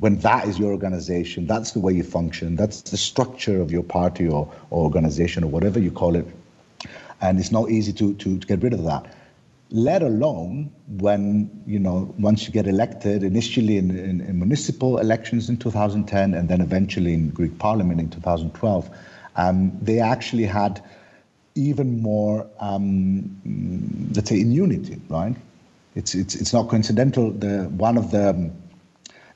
[SPEAKER 4] When that is your organization, that's the way you function, that's the structure of your party or, or organization or whatever you call it. And it's not easy to, to, to get rid of that. Let alone when, you know, once you get elected, initially in, in, in municipal elections in 2010 and then eventually in Greek parliament in 2012, um, they actually had even more, um, let's say, immunity, right? It's, it's, it's not coincidental. The, one of the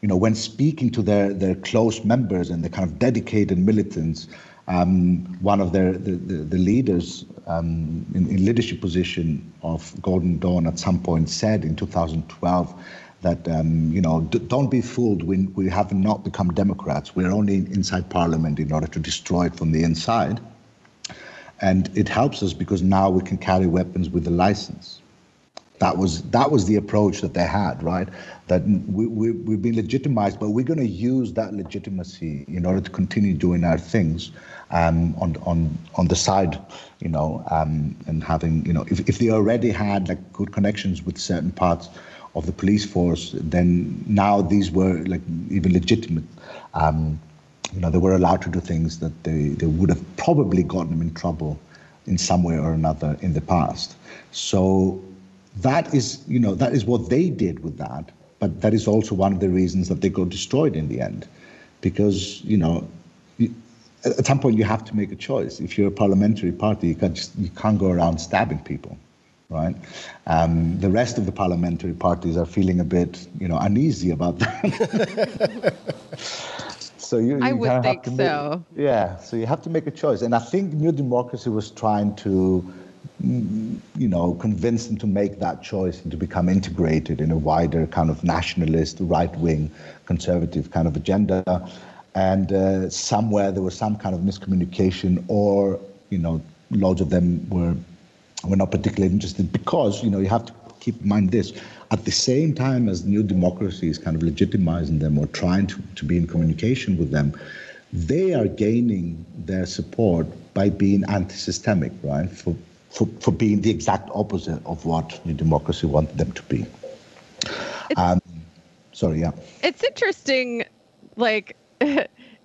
[SPEAKER 4] you know, when speaking to their, their close members and the kind of dedicated militants, um, one of their the, the, the leaders um, in, in, leadership position of Golden Dawn at some point said in 2012 that um, you know don't be fooled. We we have not become Democrats. We're only inside Parliament in order to destroy it from the inside. And it helps us because now we can carry weapons with a license. That was that was the approach that they had, right? That we, we we've been legitimized, but we're going to use that legitimacy in order to continue doing our things um, on on on the side, you know, um, and having you know, if if they already had like good connections with certain parts of the police force, then now these were like even legitimate. Um, you know, they were allowed to do things that they, they would have probably gotten them in trouble in some way or another in the past. So that is, you know, that is what they did with that. But that is also one of the reasons that they got destroyed in the end, because you know, at some point you have to make a choice. If you're a parliamentary party, you can't just, you can't go around stabbing people, right? Um, the rest of the parliamentary parties are feeling a bit, you know, uneasy about that. [LAUGHS]
[SPEAKER 2] so you, you I would think so.
[SPEAKER 4] yeah, so you have to make a choice, and I think New Democracy was trying to you know, convince them to make that choice and to become integrated in a wider kind of nationalist, right-wing, conservative kind of agenda. And uh, somewhere there was some kind of miscommunication, or you know, loads of them were were not particularly interested because you know you have to keep in mind this at the same time as new democracy is kind of legitimizing them or trying to, to be in communication with them they are gaining their support by being anti-systemic right for for, for being the exact opposite of what New Democracy wanted them to be. Um, sorry, yeah.
[SPEAKER 2] It's interesting, like. [LAUGHS]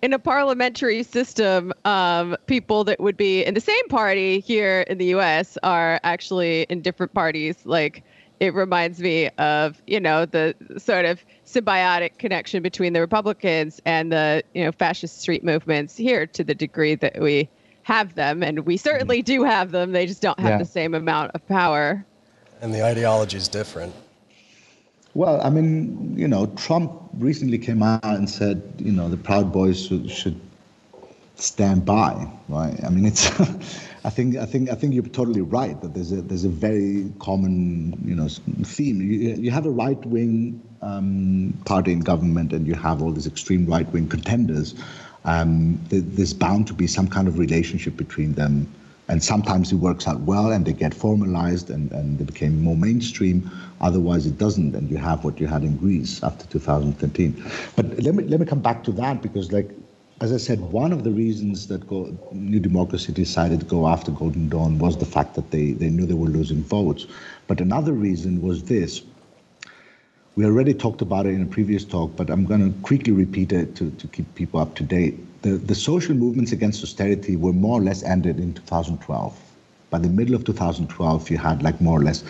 [SPEAKER 2] in a parliamentary system, um, people that would be in the same party here in the U.S. are actually in different parties. Like it reminds me of you know the sort of symbiotic connection between the Republicans and the you know fascist street movements here to the degree that we have them, and we certainly do have them. They just don't have yeah. the same amount of power.
[SPEAKER 1] And the ideology is different.
[SPEAKER 4] Well, I mean, you know, Trump recently came out and said, you know, the Proud Boys should, should stand by, right? I mean, it's. [LAUGHS] I think I think I think you're totally right that there's a there's a very common you know theme. You, you have a right wing um, party in government, and you have all these extreme right wing contenders. Um, there's bound to be some kind of relationship between them and sometimes it works out well and they get formalized and, and they became more mainstream. Otherwise, it doesn't, and you have what you had in Greece after 2013. But let me let me come back to that because, like, as I said, one of the reasons that go, New Democracy decided to go after Golden Dawn was the fact that they, they knew they were losing votes. But another reason was this. We already talked about it in a previous talk, but I'm going to quickly repeat it to, to keep people up to date the, the social movements against austerity were more or less ended in 2012. By the middle of 2012, you had like more or less,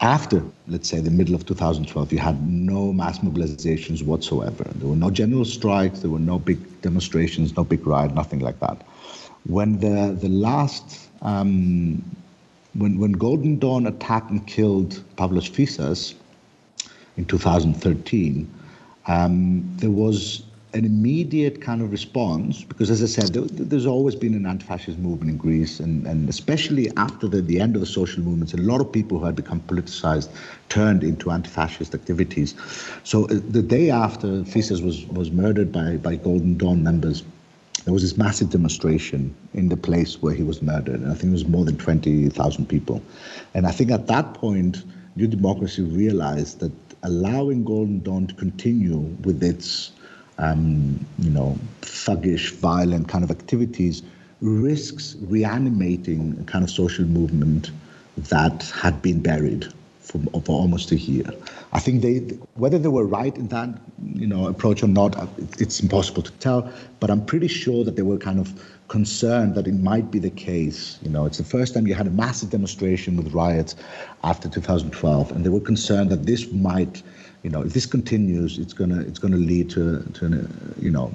[SPEAKER 4] after, let's say, the middle of 2012, you had no mass mobilizations whatsoever. There were no general strikes, there were no big demonstrations, no big riot, nothing like that. When the, the last, um, when, when Golden Dawn attacked and killed Pavlos Fyssas in 2013, um, there was an immediate kind of response, because as I said, there, there's always been an anti-fascist movement in Greece, and, and especially after the, the end of the social movements, a lot of people who had become politicized turned into anti-fascist activities. So uh, the day after Fyssas was, was murdered by, by Golden Dawn members, there was this massive demonstration in the place where he was murdered, and I think it was more than 20,000 people. And I think at that point, New Democracy realized that allowing Golden Dawn to continue with its um, you know, thuggish, violent kind of activities risks reanimating a kind of social movement that had been buried for, for almost a year. I think they, whether they were right in that, you know, approach or not, uh, it's impossible to tell. But I'm pretty sure that they were kind of concerned that it might be the case. You know, it's the first time you had a massive demonstration with riots after 2012, and they were concerned that this might you know, if this continues, it's gonna it's gonna lead to to an, you know,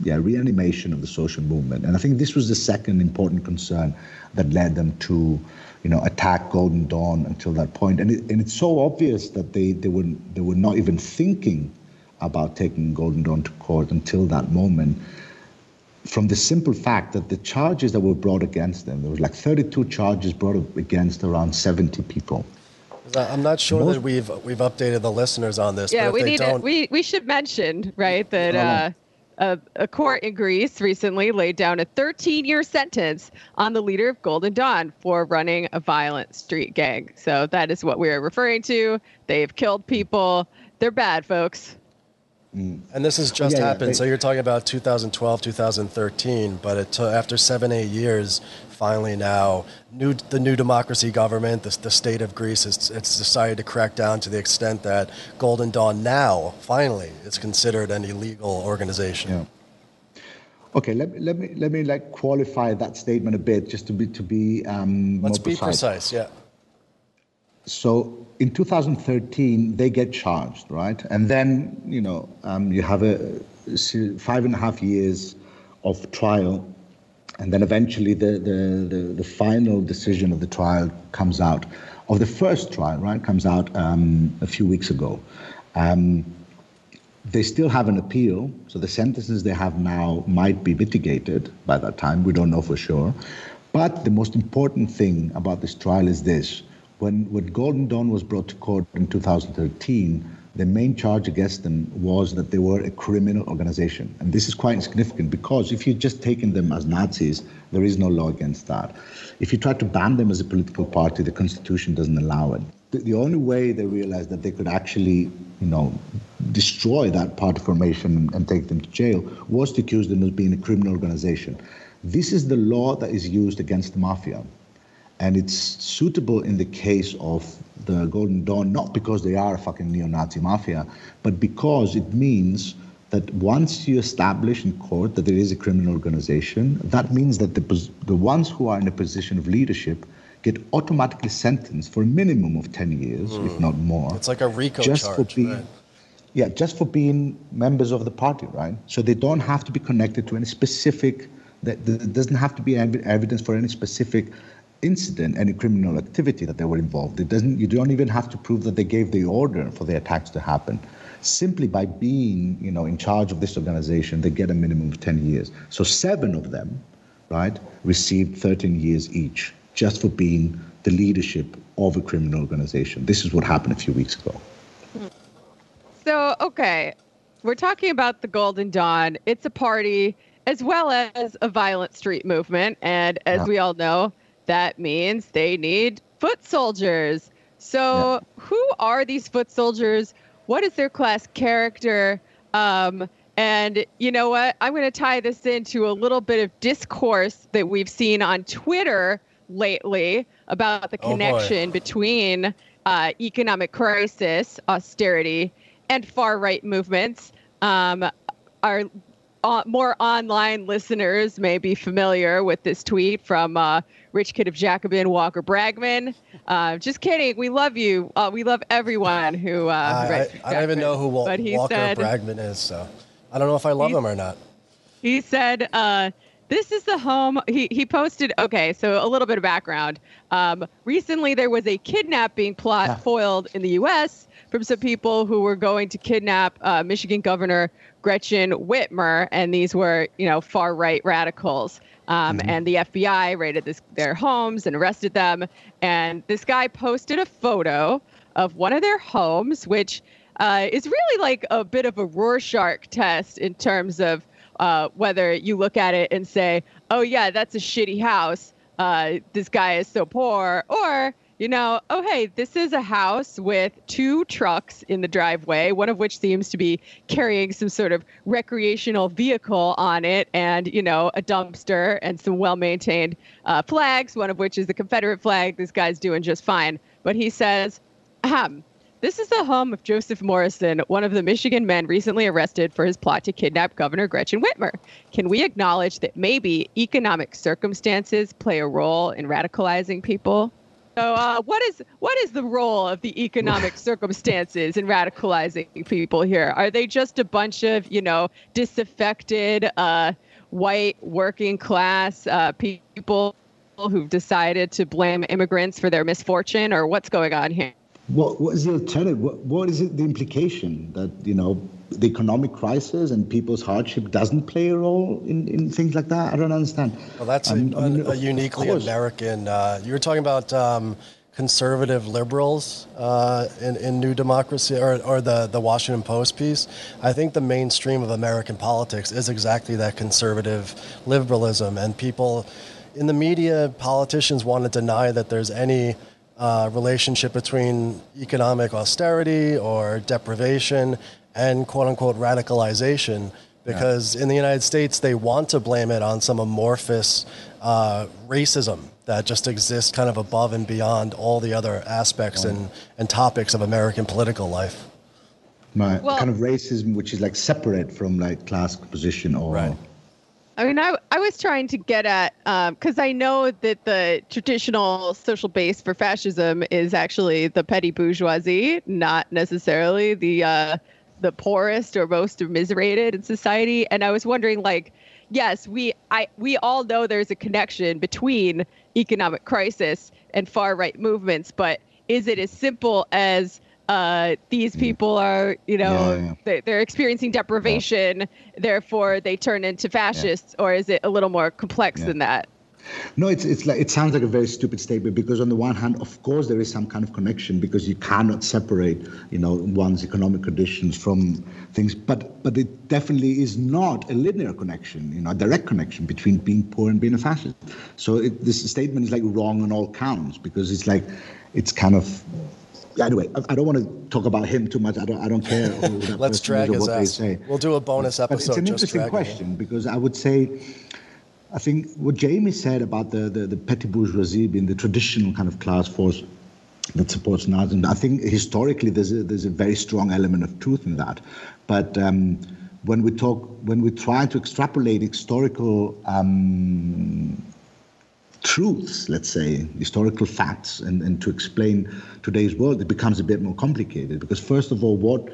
[SPEAKER 4] yeah, reanimation of the social movement. And I think this was the second important concern that led them to, you know, attack Golden Dawn until that point. And it, and it's so obvious that they they were they were not even thinking about taking Golden Dawn to court until that moment. From the simple fact that the charges that were brought against them, there was like 32 charges brought against around 70 people.
[SPEAKER 1] I'm not sure Most, that we've we've updated the listeners on this.
[SPEAKER 2] Yeah, we need to, we we should mention right that uh, a, a, court in Greece recently laid down a 13-year sentence on the leader of Golden Dawn for running a violent street gang. So that is what we are referring to. They've killed people. They're bad, folks.
[SPEAKER 1] Mm. And this has just yeah, happened. Yeah, they, so you're talking about 2012, 2013, but it took, after seven, eight years, finally now, new, the new democracy government, the, the state of Greece, it's, it's decided to crack down to the extent that Golden Dawn now, finally, is considered an illegal organization.
[SPEAKER 4] Yeah. Okay, let, let me let me like qualify that statement a bit, just to be to be um,
[SPEAKER 1] let's be precise. Yeah.
[SPEAKER 4] So in 2013, they get charged, right? And then, you know, um, you have a five and a half years of trial. And then eventually the, the, the, the final decision of the trial comes out, of the first trial, right, comes out um, a few weeks ago. Um, they still have an appeal, so the sentences they have now might be mitigated by that time. We don't know for sure. But the most important thing about this trial is this when, when Golden Dawn was brought to court in 2013, the main charge against them was that they were a criminal organization. And this is quite significant because if you've just taken them as Nazis, there is no law against that. If you try to ban them as a political party, the Constitution doesn't allow it. The, the only way they realized that they could actually, you know, destroy that party formation and, and take them to jail was to accuse them of being a criminal organization. This is the law that is used against the mafia. And it's suitable in the case of the Golden Dawn, not because they are a fucking neo-Nazi mafia, but because it means that once you establish in court that there is a criminal organization, that means that the, the ones who are in a position of leadership get automatically sentenced for a minimum of 10 years, mm. if hmm. not more.
[SPEAKER 1] It's like a RICO just charge, for being, right?
[SPEAKER 4] Yeah, just for being members of the party, right? So they don't have to be connected to any specific, that there doesn't have to be evidence for any specific incident, any criminal activity that they were involved. It doesn't. You don't even have to prove that they gave the order for the attacks to happen. Simply by being, you know, in charge of this organization, they get a minimum of 10 years. So seven of them, right, received 13 years each just for being the leadership of a criminal organization. This is what happened a few weeks ago.
[SPEAKER 2] So, okay, we're talking about the Golden Dawn. It's a party as well as a violent street movement. And as we all know, that means they need foot soldiers. So, yeah. who are these foot soldiers? What is their class character? Um, and you know what? I'm going to tie this into a little bit of discourse that we've seen on Twitter lately about the oh connection oh between uh, economic crisis, austerity, and far right movements. Um, our uh, more online listeners may be familiar with this tweet from uh, Rich Kid of Jacobin, Walker Bragman. Uh, just kidding. We love you. Uh, we love everyone who. Uh,
[SPEAKER 1] I, I, don't even know who Wal- Walker said, Bragman is, so I don't know if I love him or not.
[SPEAKER 2] He said, uh, this is the home. He, he posted, okay, so a little bit of background. Um, recently, there was a kidnapping plot yeah. foiled in the U.S. from some people who were going to kidnap uh, Michigan Governor Gretchen Whitmer, and these were, you know, far right radicals. Um, mm-hmm. And the FBI raided this, their homes and arrested them. And this guy posted a photo of one of their homes, which uh, is really like a bit of a Rorschach test in terms of uh, whether you look at it and say, oh, yeah, that's a shitty house. Uh, this guy is so poor. Or, you know, oh, hey, this is a house with two trucks in the driveway, one of which seems to be carrying some sort of recreational vehicle on it, and, you know, a dumpster and some well maintained uh, flags, one of which is the Confederate flag. This guy's doing just fine. But he says, ahem, this is the home of Joseph Morrison, one of the Michigan men recently arrested for his plot to kidnap Governor Gretchen Whitmer. Can we acknowledge that maybe economic circumstances play a role in radicalizing people? So, uh, what is what is the role of the economic [LAUGHS] circumstances in radicalizing people here? Are they just a bunch of you know disaffected uh, white working class uh, people who've decided to blame immigrants for their misfortune, or what's going on here?
[SPEAKER 4] What, what is the alternative? What, what is it, the implication that you know the economic crisis and people's hardship doesn't play a role in, in things like that? I don't understand.
[SPEAKER 1] Well, that's um, a, mean, a, uniquely American. Uh, you were talking about um, conservative liberals uh, in, in New Democracy or, or the, the Washington Post piece. I think the mainstream of American politics is exactly that conservative liberalism, and people in the media, politicians want to deny that there's any uh, relationship between economic austerity or deprivation and quote unquote radicalization because yeah. in the United States they want to blame it on some amorphous uh, racism that just exists kind of above and beyond all the other aspects right. and, and topics of American political life.
[SPEAKER 4] Right. Well, kind of racism which is like separate from like class position or
[SPEAKER 1] right.
[SPEAKER 2] I mean, I, I was trying to get at, because um, I know that the traditional social base for fascism is actually the petty bourgeoisie, not necessarily the uh, the poorest or most immiserated in society. And I was wondering, like, yes, we I we all know there's a connection between economic crisis and far right movements, but is it as simple as uh, these people are, you know, yeah, yeah. They, are experiencing deprivation, yeah. therefore they turn into fascists, or is it a little more complex than that?
[SPEAKER 4] No, it's it's like it sounds like a very stupid statement because on the one hand, of course, there is some kind of connection because you cannot separate, you know, one's economic conditions from things, but but it definitely is not a linear connection, you know, a direct connection between being poor and being a fascist. So it, this statement is like wrong on all counts because it's like it's kind of anyway, I, don't want to talk about him too much. I don't. I don't care. [LAUGHS]
[SPEAKER 1] Let's drag his ass. We'll ass. They say. We'll do a bonus episode. just drag him. We'll do a bonus episode. What they say.
[SPEAKER 4] But, it's an interesting question because I would say, I think what Jamie said about the, the, the petty bourgeoisie being the traditional kind of class force that supports Nazism, I think historically there's a, there's a very strong element of truth in that. But um, when we talk, when we try to extrapolate historical um, truths, let's say, historical facts, and, and to explain today's world, it becomes a bit more complicated. Because first of all, what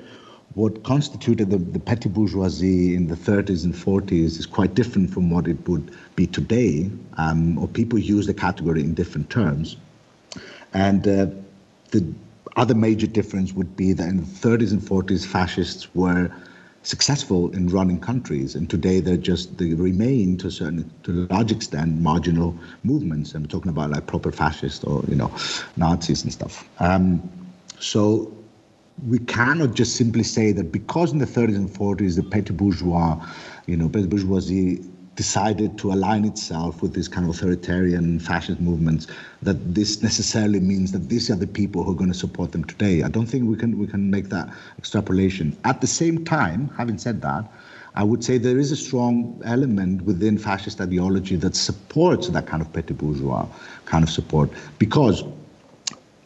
[SPEAKER 4] what constituted the, the petty bourgeoisie in the 30s and 40s is quite different from what it would be today, um, or people use the category in different terms. And uh, the other major difference would be that in the 30s and 40s, fascists were successful in running countries, and today they're just they remain to a certain to a large extent marginal movements. And we're talking about like proper fascists or you know Nazis and stuff. Um, so we cannot just simply say that because in the 30s and 40s the petty bourgeois, you know, petty bourgeoisie decided to align itself with these kind of authoritarian fascist movements, that this necessarily means that these are the people who are going to support them today. I don't think we can we can make that extrapolation. At the same time, having said that, I would say there is a strong element within fascist ideology that supports that kind of petty bourgeois kind of support because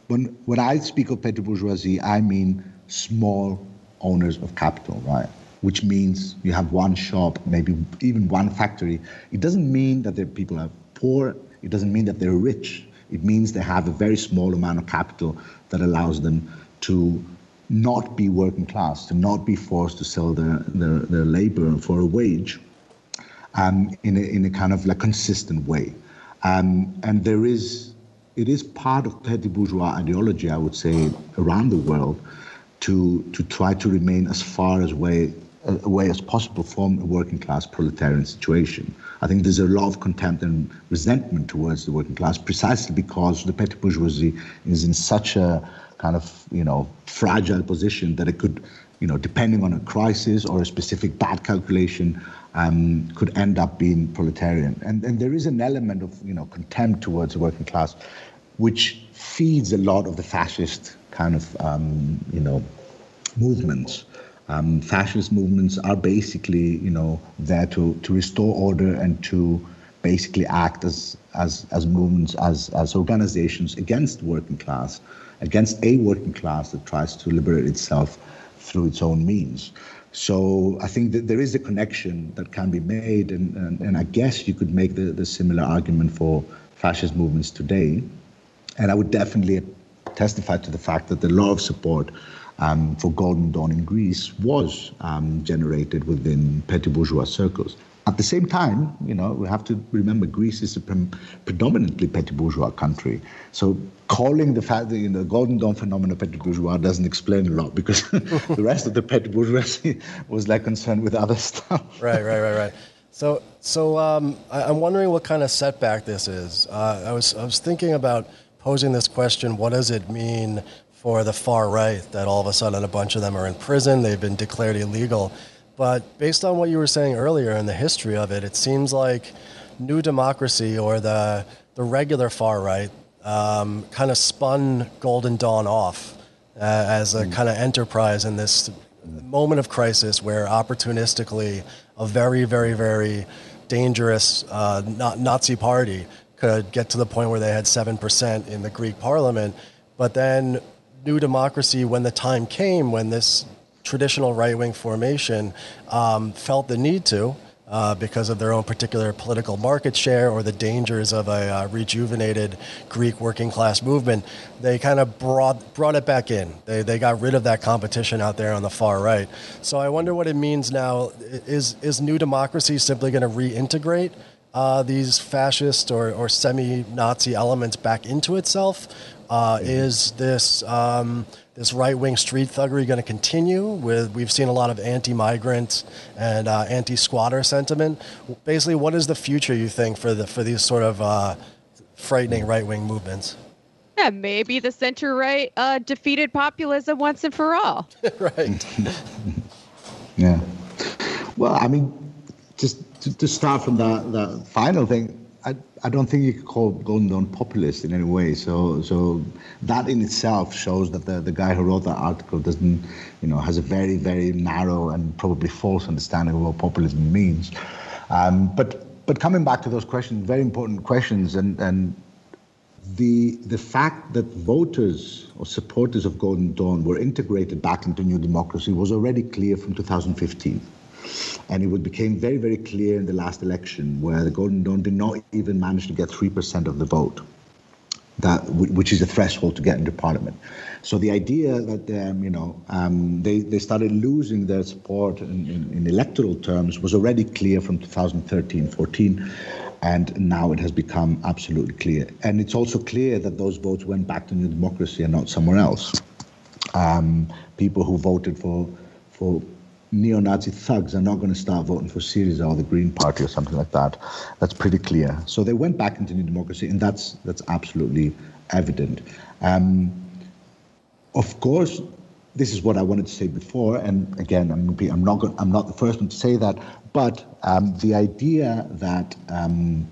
[SPEAKER 4] when when I speak of petty bourgeoisie, I mean small owners of capital, right? Which means you have one shop, maybe even one factory. It doesn't mean that the people are poor. It doesn't mean that they're rich. It means they have a very small amount of capital that allows them to not be working class, to not be forced to sell their, their, their labor for a wage um, in, a, in a kind of like consistent way. Um, and there is it is part of petty bourgeois ideology, I would say, around the world, to to try to remain as far as way away as possible from a working class proletarian situation. I think there's a lot of contempt and resentment towards the working class precisely because the petty bourgeoisie is in such a kind of you know fragile position that it could you know depending on a crisis or a specific bad calculation um, could end up being proletarian. And, and there is an element of you know contempt towards the working class, which feeds a lot of the fascist kind of um, you know movements. Um, fascist movements are basically you know there to, to restore order and to basically act as as as movements as as organizations against working class, against a working class that tries to liberate itself through its own means. So I think that there is a connection that can be made, and, and, and I guess you could make the, the similar argument for fascist movements today. And I would definitely testify to the fact that the law of support um, for Golden Dawn in Greece was um, generated within petty bourgeois circles. At the same time, you know, we have to remember Greece is a pre- predominantly petty bourgeois country. So calling the fact that you know, the Golden Dawn phenomenon petty bourgeois doesn't explain a lot because [LAUGHS] the rest of the petty bourgeoisie [LAUGHS] was like concerned with other [LAUGHS] stuff.
[SPEAKER 1] right, right, right, right. So, so um, I, am wondering what kind of setback this is. Uh, I was, I was thinking about posing this question: What does it mean for the far right that all of a sudden a bunch of them are in prison? They've been declared illegal. But based on what you were saying earlier in the history of it, it seems like New Democracy or the the regular far right um, kind of spun Golden Dawn off uh, as a mm. kind of enterprise in this moment of crisis where opportunistically a very, very, very dangerous uh, Nazi party could get to the point where they had 7% in the Greek parliament. But then New Democracy, when the time came, when this traditional right wing formation um, felt the need to. Uh, because of their own particular political market share or the dangers of a uh, rejuvenated Greek working class movement, they kind of brought, brought it back in. They, they got rid of that competition out there on the far right. So I wonder what it means now. Is, is New Democracy simply going to reintegrate uh, these fascist or, or semi Nazi elements back into itself? Uh, mm-hmm. Is this. Um, this right wing street thuggery going to continue? With we've seen a lot of anti-migrant and uh, anti-squatter sentiment. Basically, what is the future you think for the for these sort of uh, frightening right wing movements?
[SPEAKER 2] Yeah, maybe the center right uh, defeated populism once and for all. [LAUGHS]
[SPEAKER 1] right. [LAUGHS]
[SPEAKER 4] yeah. Well, I mean, just to, to start from the the final thing, I, I don't think you could call Golden Dawn populist in any way. So so that in itself shows that the, the guy who wrote that article doesn't, you know, has a very very narrow and probably false understanding of what populism means. Um, but but coming back to those questions, very important questions, and, and the, the fact that voters or supporters of Golden Dawn were integrated back into New Democracy was already clear from 2015. And it became very, very clear in the last election where the Golden Dawn did not even manage to get 3% of the vote, that, which is a threshold to get into parliament. So the idea that um, you know um, they they started losing their support in, in, in, electoral terms was already clear from 2013-14, and now it has become absolutely clear. And it's also clear that those votes went back to New Democracy and not somewhere else. Um, people who voted for for neo-Nazi thugs are not going to start voting for Syriza or the Green Party or something like that. That's pretty clear. So they went back into New Democracy, and that's that's absolutely evident. Um, of course, this is what I wanted to say before, and again, I'm, not going, I'm not the first one to say that, but um, the idea that um,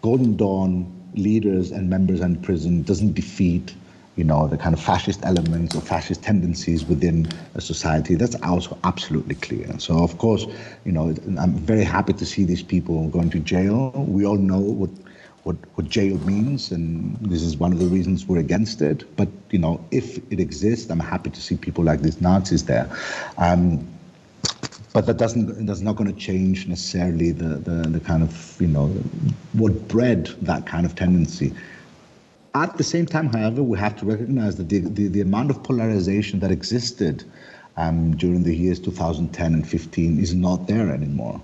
[SPEAKER 4] Golden Dawn leaders and members in prison doesn't defeat, you know, the kind of fascist elements or fascist tendencies within a society. That's also absolutely clear. So, of course, you know, I'm very happy to see these people going to jail. We all know what what, what jail means, and this is one of the reasons we're against it. But you know, if it exists, I'm happy to see people like these Nazis there. Um, but that doesn't that's not going to change necessarily the, the, the kind of you know what bred that kind of tendency. At the same time, however, we have to recognize that the, the, the amount of polarization that existed um, during the years 2010 and 15 is not there anymore.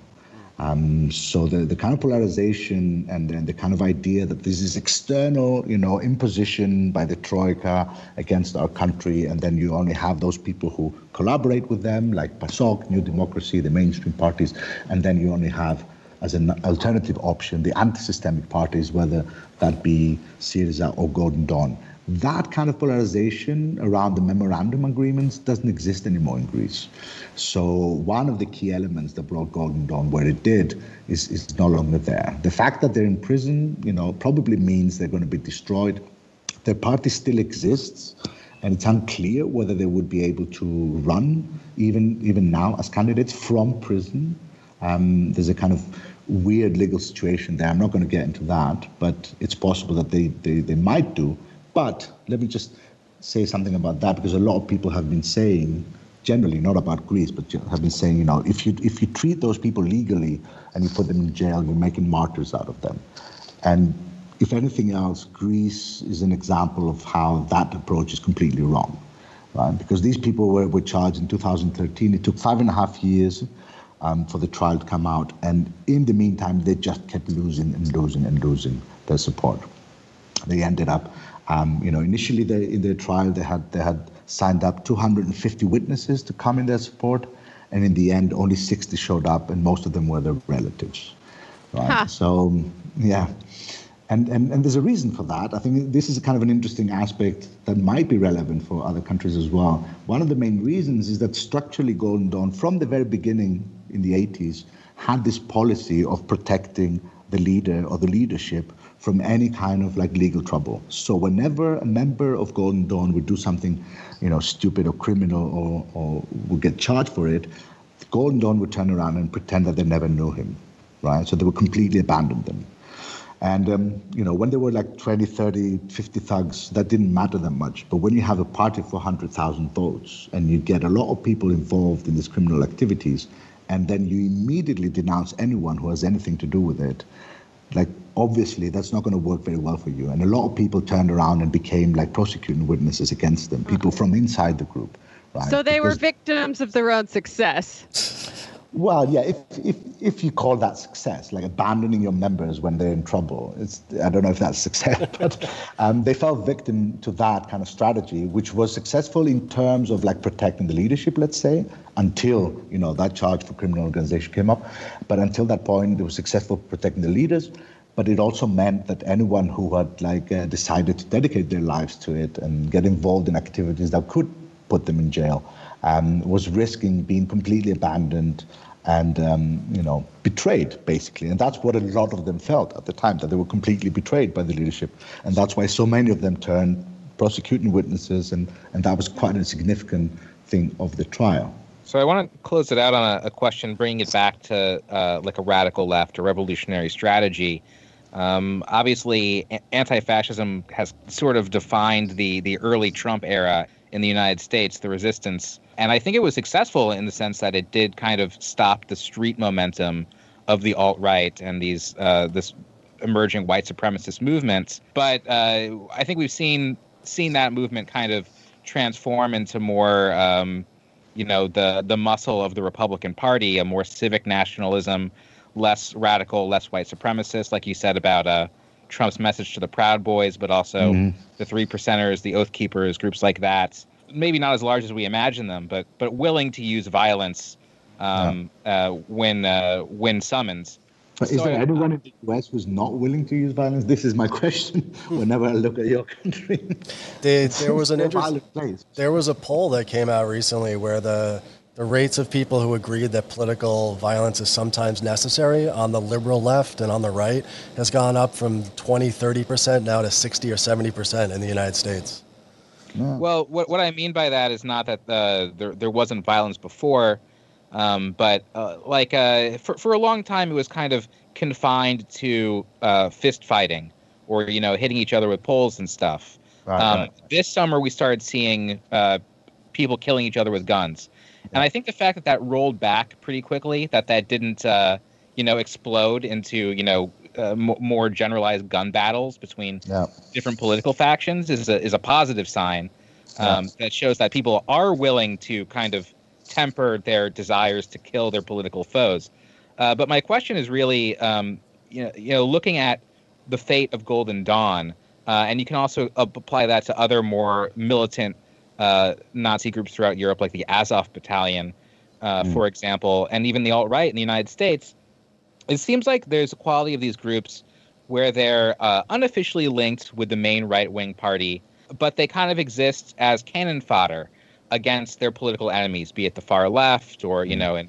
[SPEAKER 4] Um, so the, the kind of polarization and, and the kind of idea that this is external, you know, imposition by the troika against our country, and then you only have those people who collaborate with them, like PASOK, New Democracy, the mainstream parties, and then you only have as an alternative option the anti-systemic parties, whether that be Syriza or Golden Dawn. That kind of polarization around the memorandum agreements doesn't exist anymore in Greece. So one of the key elements that brought Golden Dawn where it did is, is no longer there. The fact that they're in prison, you know, probably means they're going to be destroyed. Their party still exists, and it's unclear whether they would be able to run even even now as candidates from prison. Um, there's a kind of weird legal situation there. I'm not going to get into that, but it's possible that they, they, they might do. But let me just say something about that because a lot of people have been saying, generally not about Greece, but have been saying, you know, if you if you treat those people legally and you put them in jail, you're making martyrs out of them. And if anything else, Greece is an example of how that approach is completely wrong, right? Because these people were, were charged in 2013. It took five and a half years um, for the trial to come out, and in the meantime, they just kept losing and losing and losing their support. They ended up um, you know, initially they, in their trial they had they had signed up 250 witnesses to come in their support, and in the end only 60 showed up, and most of them were their relatives. Right. Huh. So yeah, and, and and there's a reason for that. I think this is kind of an interesting aspect that might be relevant for other countries as well. One of the main reasons is that structurally Golden Dawn, from the very beginning in the 80s, had this policy of protecting the leader or the leadership from any kind of like legal trouble. So whenever a member of Golden Dawn would do something, you know, stupid or criminal or, or would get charged for it, Golden Dawn would turn around and pretend that they never knew him, right? So they would completely abandon them. And, um, you know, when there were like 20, 30, 50 thugs, that didn't matter that much. But when you have a party for 100,000 votes and you get a lot of people involved in these criminal activities, and then you immediately denounce anyone who has anything to do with it, like obviously that's not going to work very well for you. And a lot of people turned around and became like prosecuting witnesses against them, people from inside the group. Right?
[SPEAKER 2] So they because, were victims of their own success. [LAUGHS]
[SPEAKER 4] Well, yeah, if, if if you call that success, like abandoning your members when they're in trouble, it's I don't know if that's [LAUGHS] success, but um, they fell victim to that kind of strategy, which was successful in terms of like protecting the leadership, let's say, until you know that charge for criminal organization came up. But until that point, it was successful protecting the leaders. But it also meant that anyone who had like uh, decided to dedicate their lives to it and get involved in activities that could put them in jail um, was risking being completely abandoned and um, you know betrayed basically. And that's what a lot of them felt at the time that they were completely betrayed by the leadership. And that's why so many of them turned prosecuting witnesses and and that was quite a significant thing of the trial.
[SPEAKER 5] So I want to close it out on a, a question, bringing it back to uh, like a radical left or revolutionary strategy. Um, obviously, anti-fascism has sort of defined the the early Trump era in the United States, the resistance, and I think it was successful in the sense that it did kind of stop the street momentum of the alt right and these uh, this emerging white supremacist movements. But uh, I think we've seen seen that movement kind of transform into more, um, you know, the the muscle of the Republican Party, a more civic nationalism, less radical, less white supremacist, like you said about uh, Trump's message to the Proud Boys, but also mm-hmm. the Three Percenters, the Oath Keepers, groups like that. Maybe not as large as we imagine them, but but willing to use violence um, yeah. uh, when uh, when summoned.
[SPEAKER 4] But is there anyone in the US who's not willing to use violence? This is my [LAUGHS] question. Whenever I look at your country,
[SPEAKER 1] there, there was an interesting. place. There was a poll that came out recently where the the rates of people who agreed that political violence is sometimes necessary on the liberal left and on the right has gone up from 20, 30% now to 60 or 70% in the United States.
[SPEAKER 5] Yeah. Well, what, what I mean by that is not that uh, there, there wasn't violence before um, but uh, like uh, for for a long time, it was kind of confined to uh, fist fighting or you know hitting each other with poles and stuff. Right, um, right. This summer, we started seeing uh, people killing each other with guns, and I think the fact that that rolled back pretty quickly, that that didn't uh, you know explode into you know uh, m- more generalized gun battles between yeah. different political factions, is a is a positive sign. Um, yeah. That shows that people are willing to kind of temper their desires to kill their political foes. Uh, but my question is really, um, you know, you know, looking at the fate of Golden Dawn, uh, and you can also apply that to other more militant uh, Nazi groups throughout Europe, like the Azov Battalion, mm. for example, and even the alt right in the United States. It seems like there's a quality of these groups where they're uh, unofficially linked with the main right wing party, but they kind of exist as cannon fodder against their political enemies, be it the far left or you mm. know, and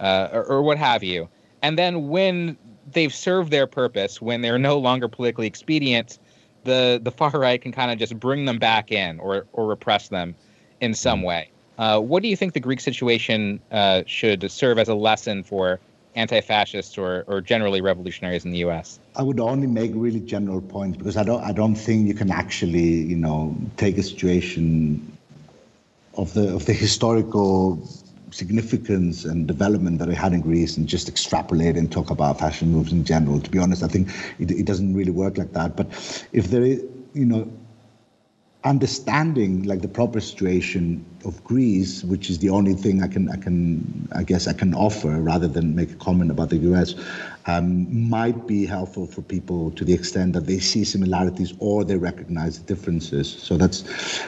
[SPEAKER 5] uh, or, or, what have you. And then when they've served their purpose, when they're no longer politically expedient, the the far right can kind of just bring them back in or or repress them in some mm. way. Uh, what do you think the Greek situation uh, should serve as a lesson for anti-fascists or, or generally revolutionaries in the U.S.?
[SPEAKER 4] I would only make really general points because I don't I don't think you can actually you know take a situation of the of the historical significance and development that it had in Greece and just extrapolate and talk about fashion moves in general. To be honest, I think it, it doesn't really work like that. But if there is, you know, understanding like the proper situation of Greece, which is the only thing I can I can I guess I can offer rather than make a comment about the US, um, might be helpful for people to the extent that they see similarities or they recognize the differences. So that's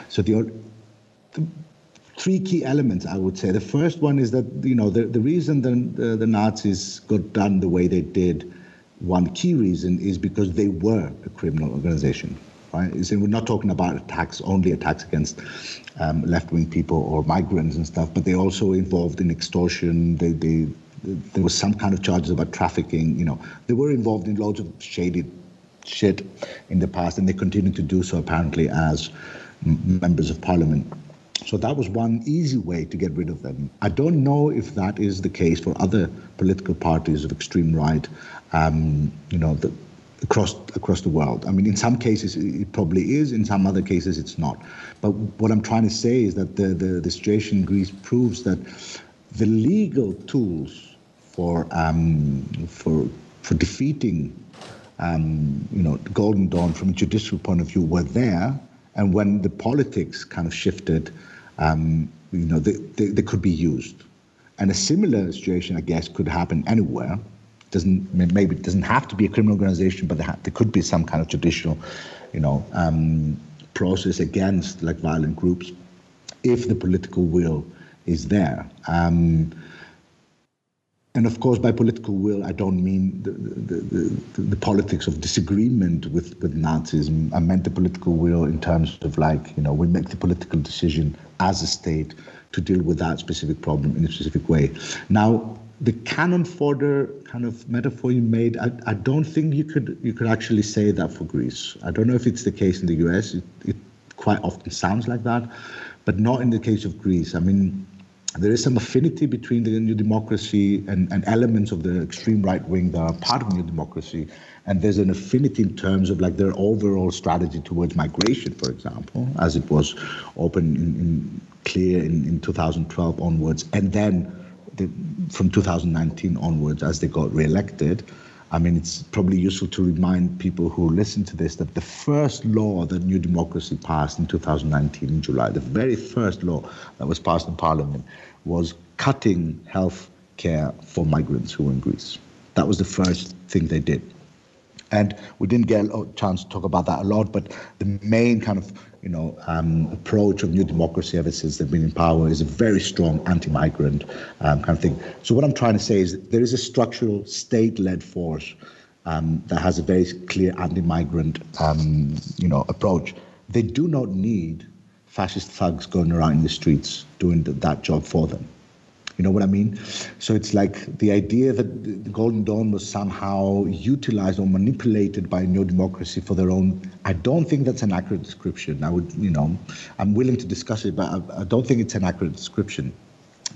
[SPEAKER 4] so the, the three key elements, I would say. The first one is that, you know, the, the reason the, the, the Nazis got done the way they did, one key reason is because they were a criminal organization. Right? We're not talking about attacks, only attacks against um, left-wing people or migrants and stuff, but they also involved in extortion. They, they, there was some kind of charges about trafficking. You know, they were involved in loads of shady shit in the past, and they continue to do so apparently as members of parliament. So that was one easy way to get rid of them. I don't know if that is the case for other political parties of extreme right, um, you know, the, across across the world. I mean, in some cases it probably is, in some other cases it's not. But what I'm trying to say is that the, the, the situation in Greece proves that the legal tools for um, for for defeating um, you know Golden Dawn from a judicial point of view were there, and when the politics kind of shifted um, you know, they, they, they, could be used. And a similar situation, I guess, could happen anywhere. Doesn't maybe it doesn't have to be a criminal organization, but there, ha- there could be some kind of judicial, you know, um, process against like violent groups, if the political will is there. Um, and of course, by political will, I don't mean the, the, the, the, politics of disagreement with, with Nazism. I meant the political will in terms of like, you know, we make the political decision as a state to deal with that specific problem in a specific way. Now, the cannon fodder kind of metaphor you made, I, I don't think you could you could actually say that for Greece. I don't know if it's the case in the US. It, it quite often sounds like that, but not in the case of Greece. I mean, there is some affinity between the New Democracy and, and elements of the extreme right wing that are part of New Democracy. And there's an affinity in terms of like their overall strategy towards migration, for example, as it was open in clear in, in 2012 onwards. And then the, from 2019 onwards, as they got re-elected, I mean, it's probably useful to remind people who listen to this that the first law that New Democracy passed in 2019 in July, the very first law that was passed in Parliament, was cutting health care for migrants who were in Greece. That was the first thing they did. And we didn't get a chance to talk about that a lot, but the main kind of you know um, approach of New Democracy ever since they've been in power is a very strong anti-migrant um, kind of thing. So what I'm trying to say is there is a structural state-led force um, that has a very clear anti-migrant um, you know approach. They do not need fascist thugs going around in the streets doing that job for them. You know what I mean? So it's like the idea that the Golden Dawn was somehow utilized or manipulated by New Democracy for their own. I don't think that's an accurate description. I would, you know, I'm willing to discuss it, but I, I don't think it's an accurate description.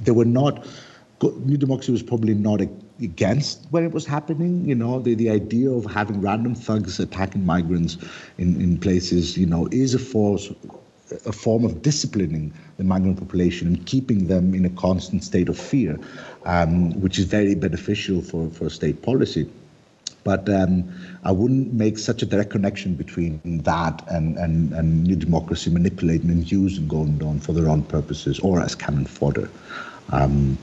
[SPEAKER 4] They were not. New Democracy was probably not against when it was happening. You know, the, the idea of having random thugs attacking migrants in, in places, you know, is a force a form of disciplining the migrant population and keeping them in a constant state of fear, um, which is very beneficial for, for state policy. But um, I wouldn't make such a direct connection between that and, and, and New Democracy manipulating and using Golden Dawn for their own purposes or as cannon fodder. Um,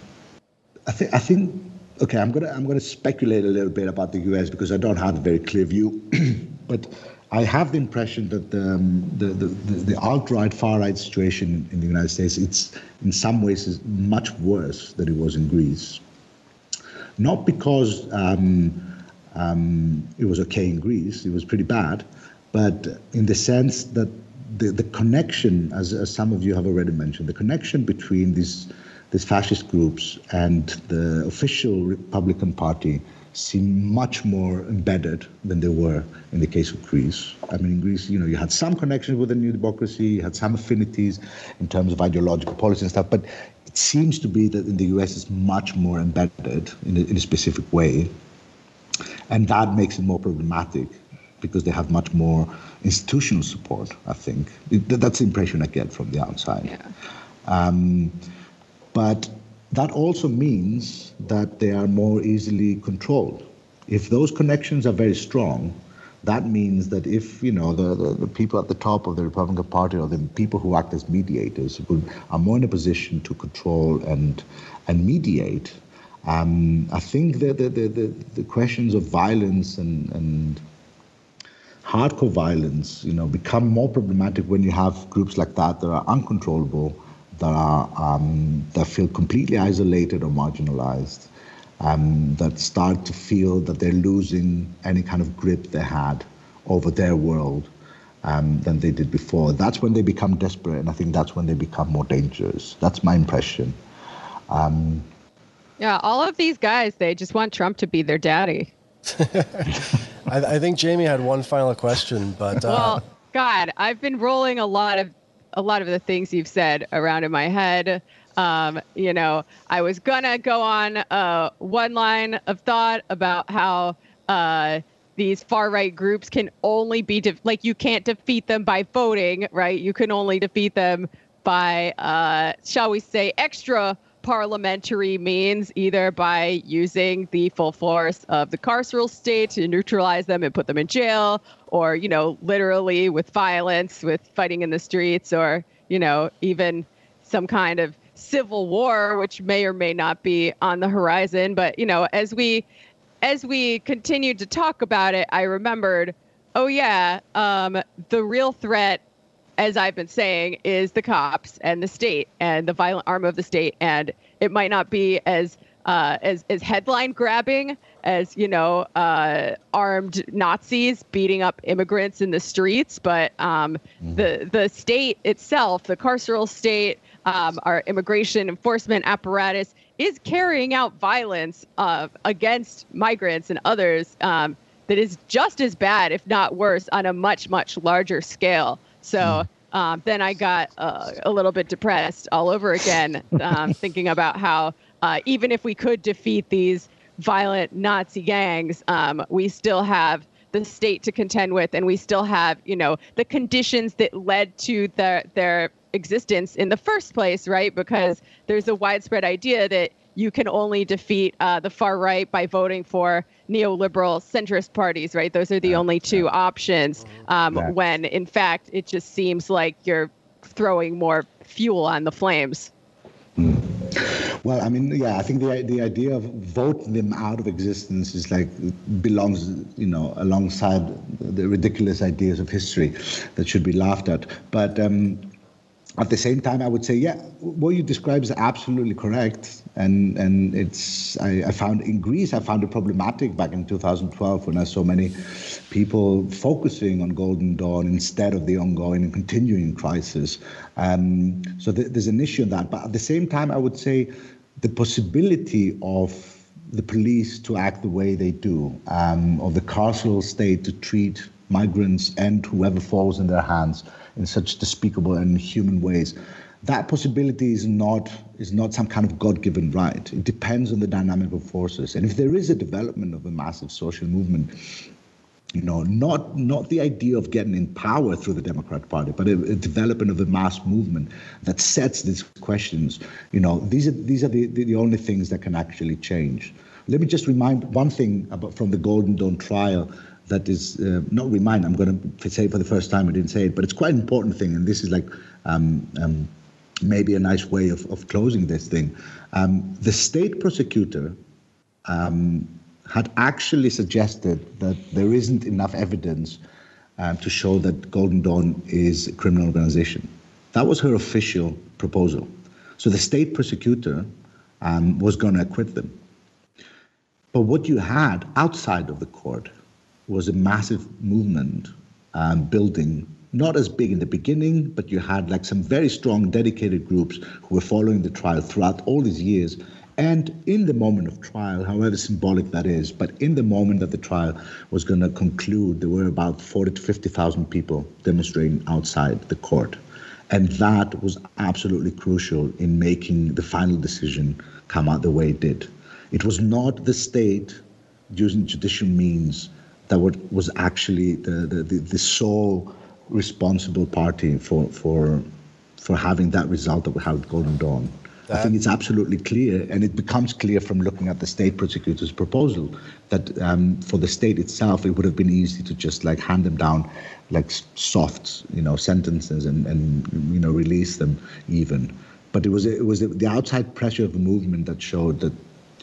[SPEAKER 4] I, th- I think okay, I'm gonna I'm gonna speculate a little bit about the U.S. because I don't have a very clear view, [CLEARS THROAT] but I have the impression that the, um, the, the, the alt-right, far-right situation in the United States, it's in some ways is much worse than it was in Greece. Not because um, um, it was okay in Greece, it was pretty bad, but in the sense that the, the connection, as, as some of you have already mentioned, the connection between these, these fascist groups and the official Republican Party seem much more embedded than they were in the case of Greece. I mean, in Greece, you know, you had some connections with the new democracy, you had some affinities in terms of ideological policy and stuff, but it seems to be that in the US it's much more embedded in a, in a specific way. And that makes it more problematic because they have much more institutional support, I think. That's the impression I get from the outside.
[SPEAKER 2] Yeah.
[SPEAKER 4] Um, but that also means that they are more easily controlled. If those connections are very strong, that means that if you know the, the, the, people at the top of the Republican Party or the people who act as mediators are more in a position to control and and mediate, um, I think the, the, the, the, questions of violence and, and hardcore violence, you know, become more problematic when you have groups like that that are uncontrollable that are um, that feel completely isolated or marginalized, um, that start to feel that they're losing any kind of grip they had over their world um, than they did before. That's when they become desperate, and I think that's when they become more dangerous. That's my impression. Um,
[SPEAKER 2] yeah, all of these guys, they just want Trump to be their daddy. [LAUGHS]
[SPEAKER 1] I, I, think Jamie had one final question, but uh...
[SPEAKER 2] well, God, I've been rolling a lot of a lot of the things you've said around in my head. Um, you know, I was gonna go on uh, one line of thought about how uh, these far right groups can only be de- like you can't defeat them by voting, right? You can only defeat them by, uh, shall we say, extra parliamentary means, either by using the full force of the carceral state to neutralize them and put them in jail, or, you know, literally with violence, with fighting in the streets, or, you know, even some kind of civil war, which may or may not be on the horizon. But, you know, as we as we continued to talk about it, I remembered, oh yeah, um, the real threat as I've been saying, is the cops and the state and the violent arm of the state. And it might not be as uh, as, as headline grabbing as you know uh, armed Nazis beating up immigrants in the streets, but um, mm-hmm. the the state itself, the carceral state, um, our immigration enforcement apparatus is carrying out violence uh, against migrants and others um, that is just as bad, if not worse, on a much much larger scale. So um, then I got uh, a little bit depressed all over again, um, [LAUGHS] thinking about how uh, even if we could defeat these violent Nazi gangs, um, we still have the state to contend with, and we still have, you know, the conditions that led to their their existence in the first place, right? Because there's a widespread idea that you can only defeat uh, the far right by voting for neoliberal centrist parties, right? Those are the yeah, only two yeah. options. Um, yeah. When in fact, it just seems like you're throwing more fuel on the flames.
[SPEAKER 4] Mm. Well, I mean, yeah, I think the the idea of voting them out of existence is like belongs, you know, alongside the ridiculous ideas of history that should be laughed at. But um, at the same time, I would say, yeah, what you describe is absolutely correct, and and it's I, I, found in Greece I found it problematic back in 2012 when I saw many people focusing on Golden Dawn instead of the ongoing and continuing crisis. Um, so th- there's an issue in that, but at the same time, I would say the possibility of the police to act the way they do, um, of the carceral state to treat migrants and whoever falls in their hands in such despicable and human ways. That possibility is not is not some kind of God-given right. It depends on the dynamic of forces. And if there is a development of a massive social movement, you know, not not the idea of getting in power through the Democratic Party, but a, a, development of a mass movement that sets these questions. You know, these are these are the, the, the only things that can actually change. Let me just remind one thing about from the Golden Dawn trial that is uh, not remind. I'm going to say it for the first time. I didn't say it, but it's quite an important thing, and this is like um, um, maybe a nice way of, of closing this thing. Um, the state prosecutor um, had actually suggested that there isn't enough evidence um, to show that Golden Dawn is a criminal organization. That was her official proposal. So the state prosecutor um, was going to acquit them. But what you had outside of the court was a massive movement um, building, not as big in the beginning, but you had like some very strong, dedicated groups who were following the trial throughout all these years. And in the moment of trial, however symbolic that is, but in the moment that the trial was going to conclude, there were about 40 to 50,000 people demonstrating outside the court. And that was absolutely crucial in making the final decision come out the way it did. It was not the state using judicial means that was actually the, the, the sole responsible party for, for, for having that result that we had with Golden Dawn. That, I think it's absolutely clear, and it becomes clear from looking at the state prosecutor's proposal that um, for the state itself, it would have been easy to just like hand them down like soft, you know, sentences and, and you know release them even. But it was it was the outside pressure of the movement that showed that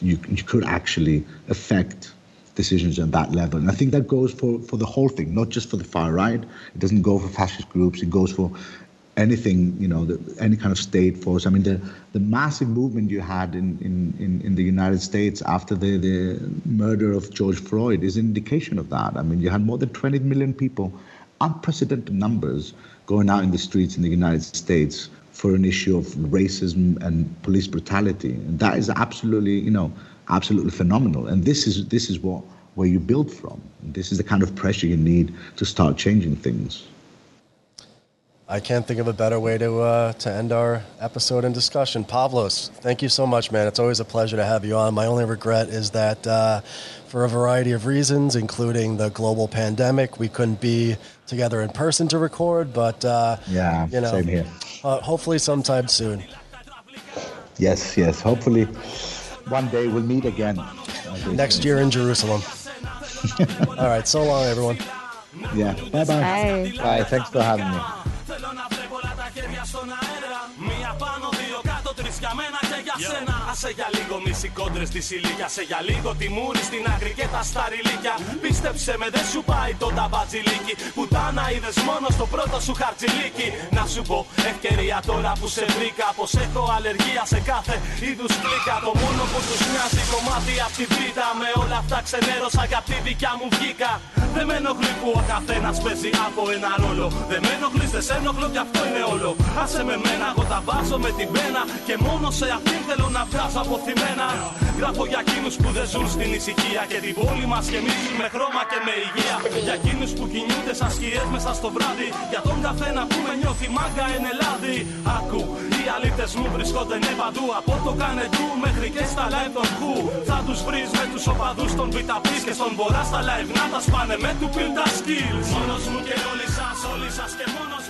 [SPEAKER 4] you you could actually affect decisions on that level. And I think that goes for, for the whole thing, not just for the far right. It doesn't go for fascist groups. It goes for anything, you know, the, any kind of state force. I mean, the, the massive movement you had in, in, in, in, the United States after the, the murder of George Floyd is an indication of that. I mean, you had more than 20 million people, unprecedented numbers, going out in the streets in the United States for an issue of racism and police brutality. And that is absolutely, you know, absolutely phenomenal. And this is this is what where you build from. This is the kind of pressure you need to start changing things.
[SPEAKER 1] I can't think of a better way to uh, to end our episode and discussion. Pavlos, thank you so much, man. It's always a pleasure to have you on. My only regret is that uh, for a variety of reasons, including the global pandemic, we couldn't be together in person to record. But uh,
[SPEAKER 4] yeah, you know, same here.
[SPEAKER 1] Uh, hopefully, sometime soon.
[SPEAKER 4] Yes, yes. Hopefully, one day we'll meet again.
[SPEAKER 1] Next year in Jerusalem. [LAUGHS] All right. So long, everyone.
[SPEAKER 4] Yeah. Bye-bye.
[SPEAKER 2] Bye.
[SPEAKER 4] Bye. Thanks for having me. Άσε για λίγο μισή κόντρε τη ηλικία. Σε για λίγο τη μούρη στην άκρη και τα σταριλίκια. Πίστεψε με, δεν σου πάει το ταμπατζιλίκι. Πουτάνα είδες μόνο στο πρώτο σου χαρτζιλίκι. Να σου πω ευκαιρία τώρα που σε βρήκα. Πως έχω αλλεργία σε κάθε είδους κλίκα. Το μόνο που τους μοιάζει κομμάτι από τη βίτα. Με όλα αυτά ξενέρωσα για τη δικιά μου βγήκα. Δεν με ενοχλεί που ο καθένας παίζει από ένα ρόλο. Δεν με ενοχλείς, δεν σε ενοχλώ κι αυτό είναι όλο. Άσε με μένα, εγώ τα βάζω με την πένα. Και μόνο σε αυτήν θέλω να βγάλω
[SPEAKER 6] διαβάζω αποθυμένα. Γράφω για εκείνους που δεν ζουν στην ησυχία και την πόλη μας γεμίζουν με χρώμα και με υγεία. Για εκείνους που κινούνται σαν σκιές μέσα στο βράδυ. Για τον καθένα που με νιώθει μάγκα εν Ελλάδη. Άκου, οι αλήτε μου βρισκόνται ναι παντού. Από το κανετού μέχρι και στα live των χου. Θα τους βρεις με τους οπαδούς των βιταπή και στον βορρά στα live να τα σπάνε με του build skills. Μόνος μου και όλοι σας, όλοι σας και μόνος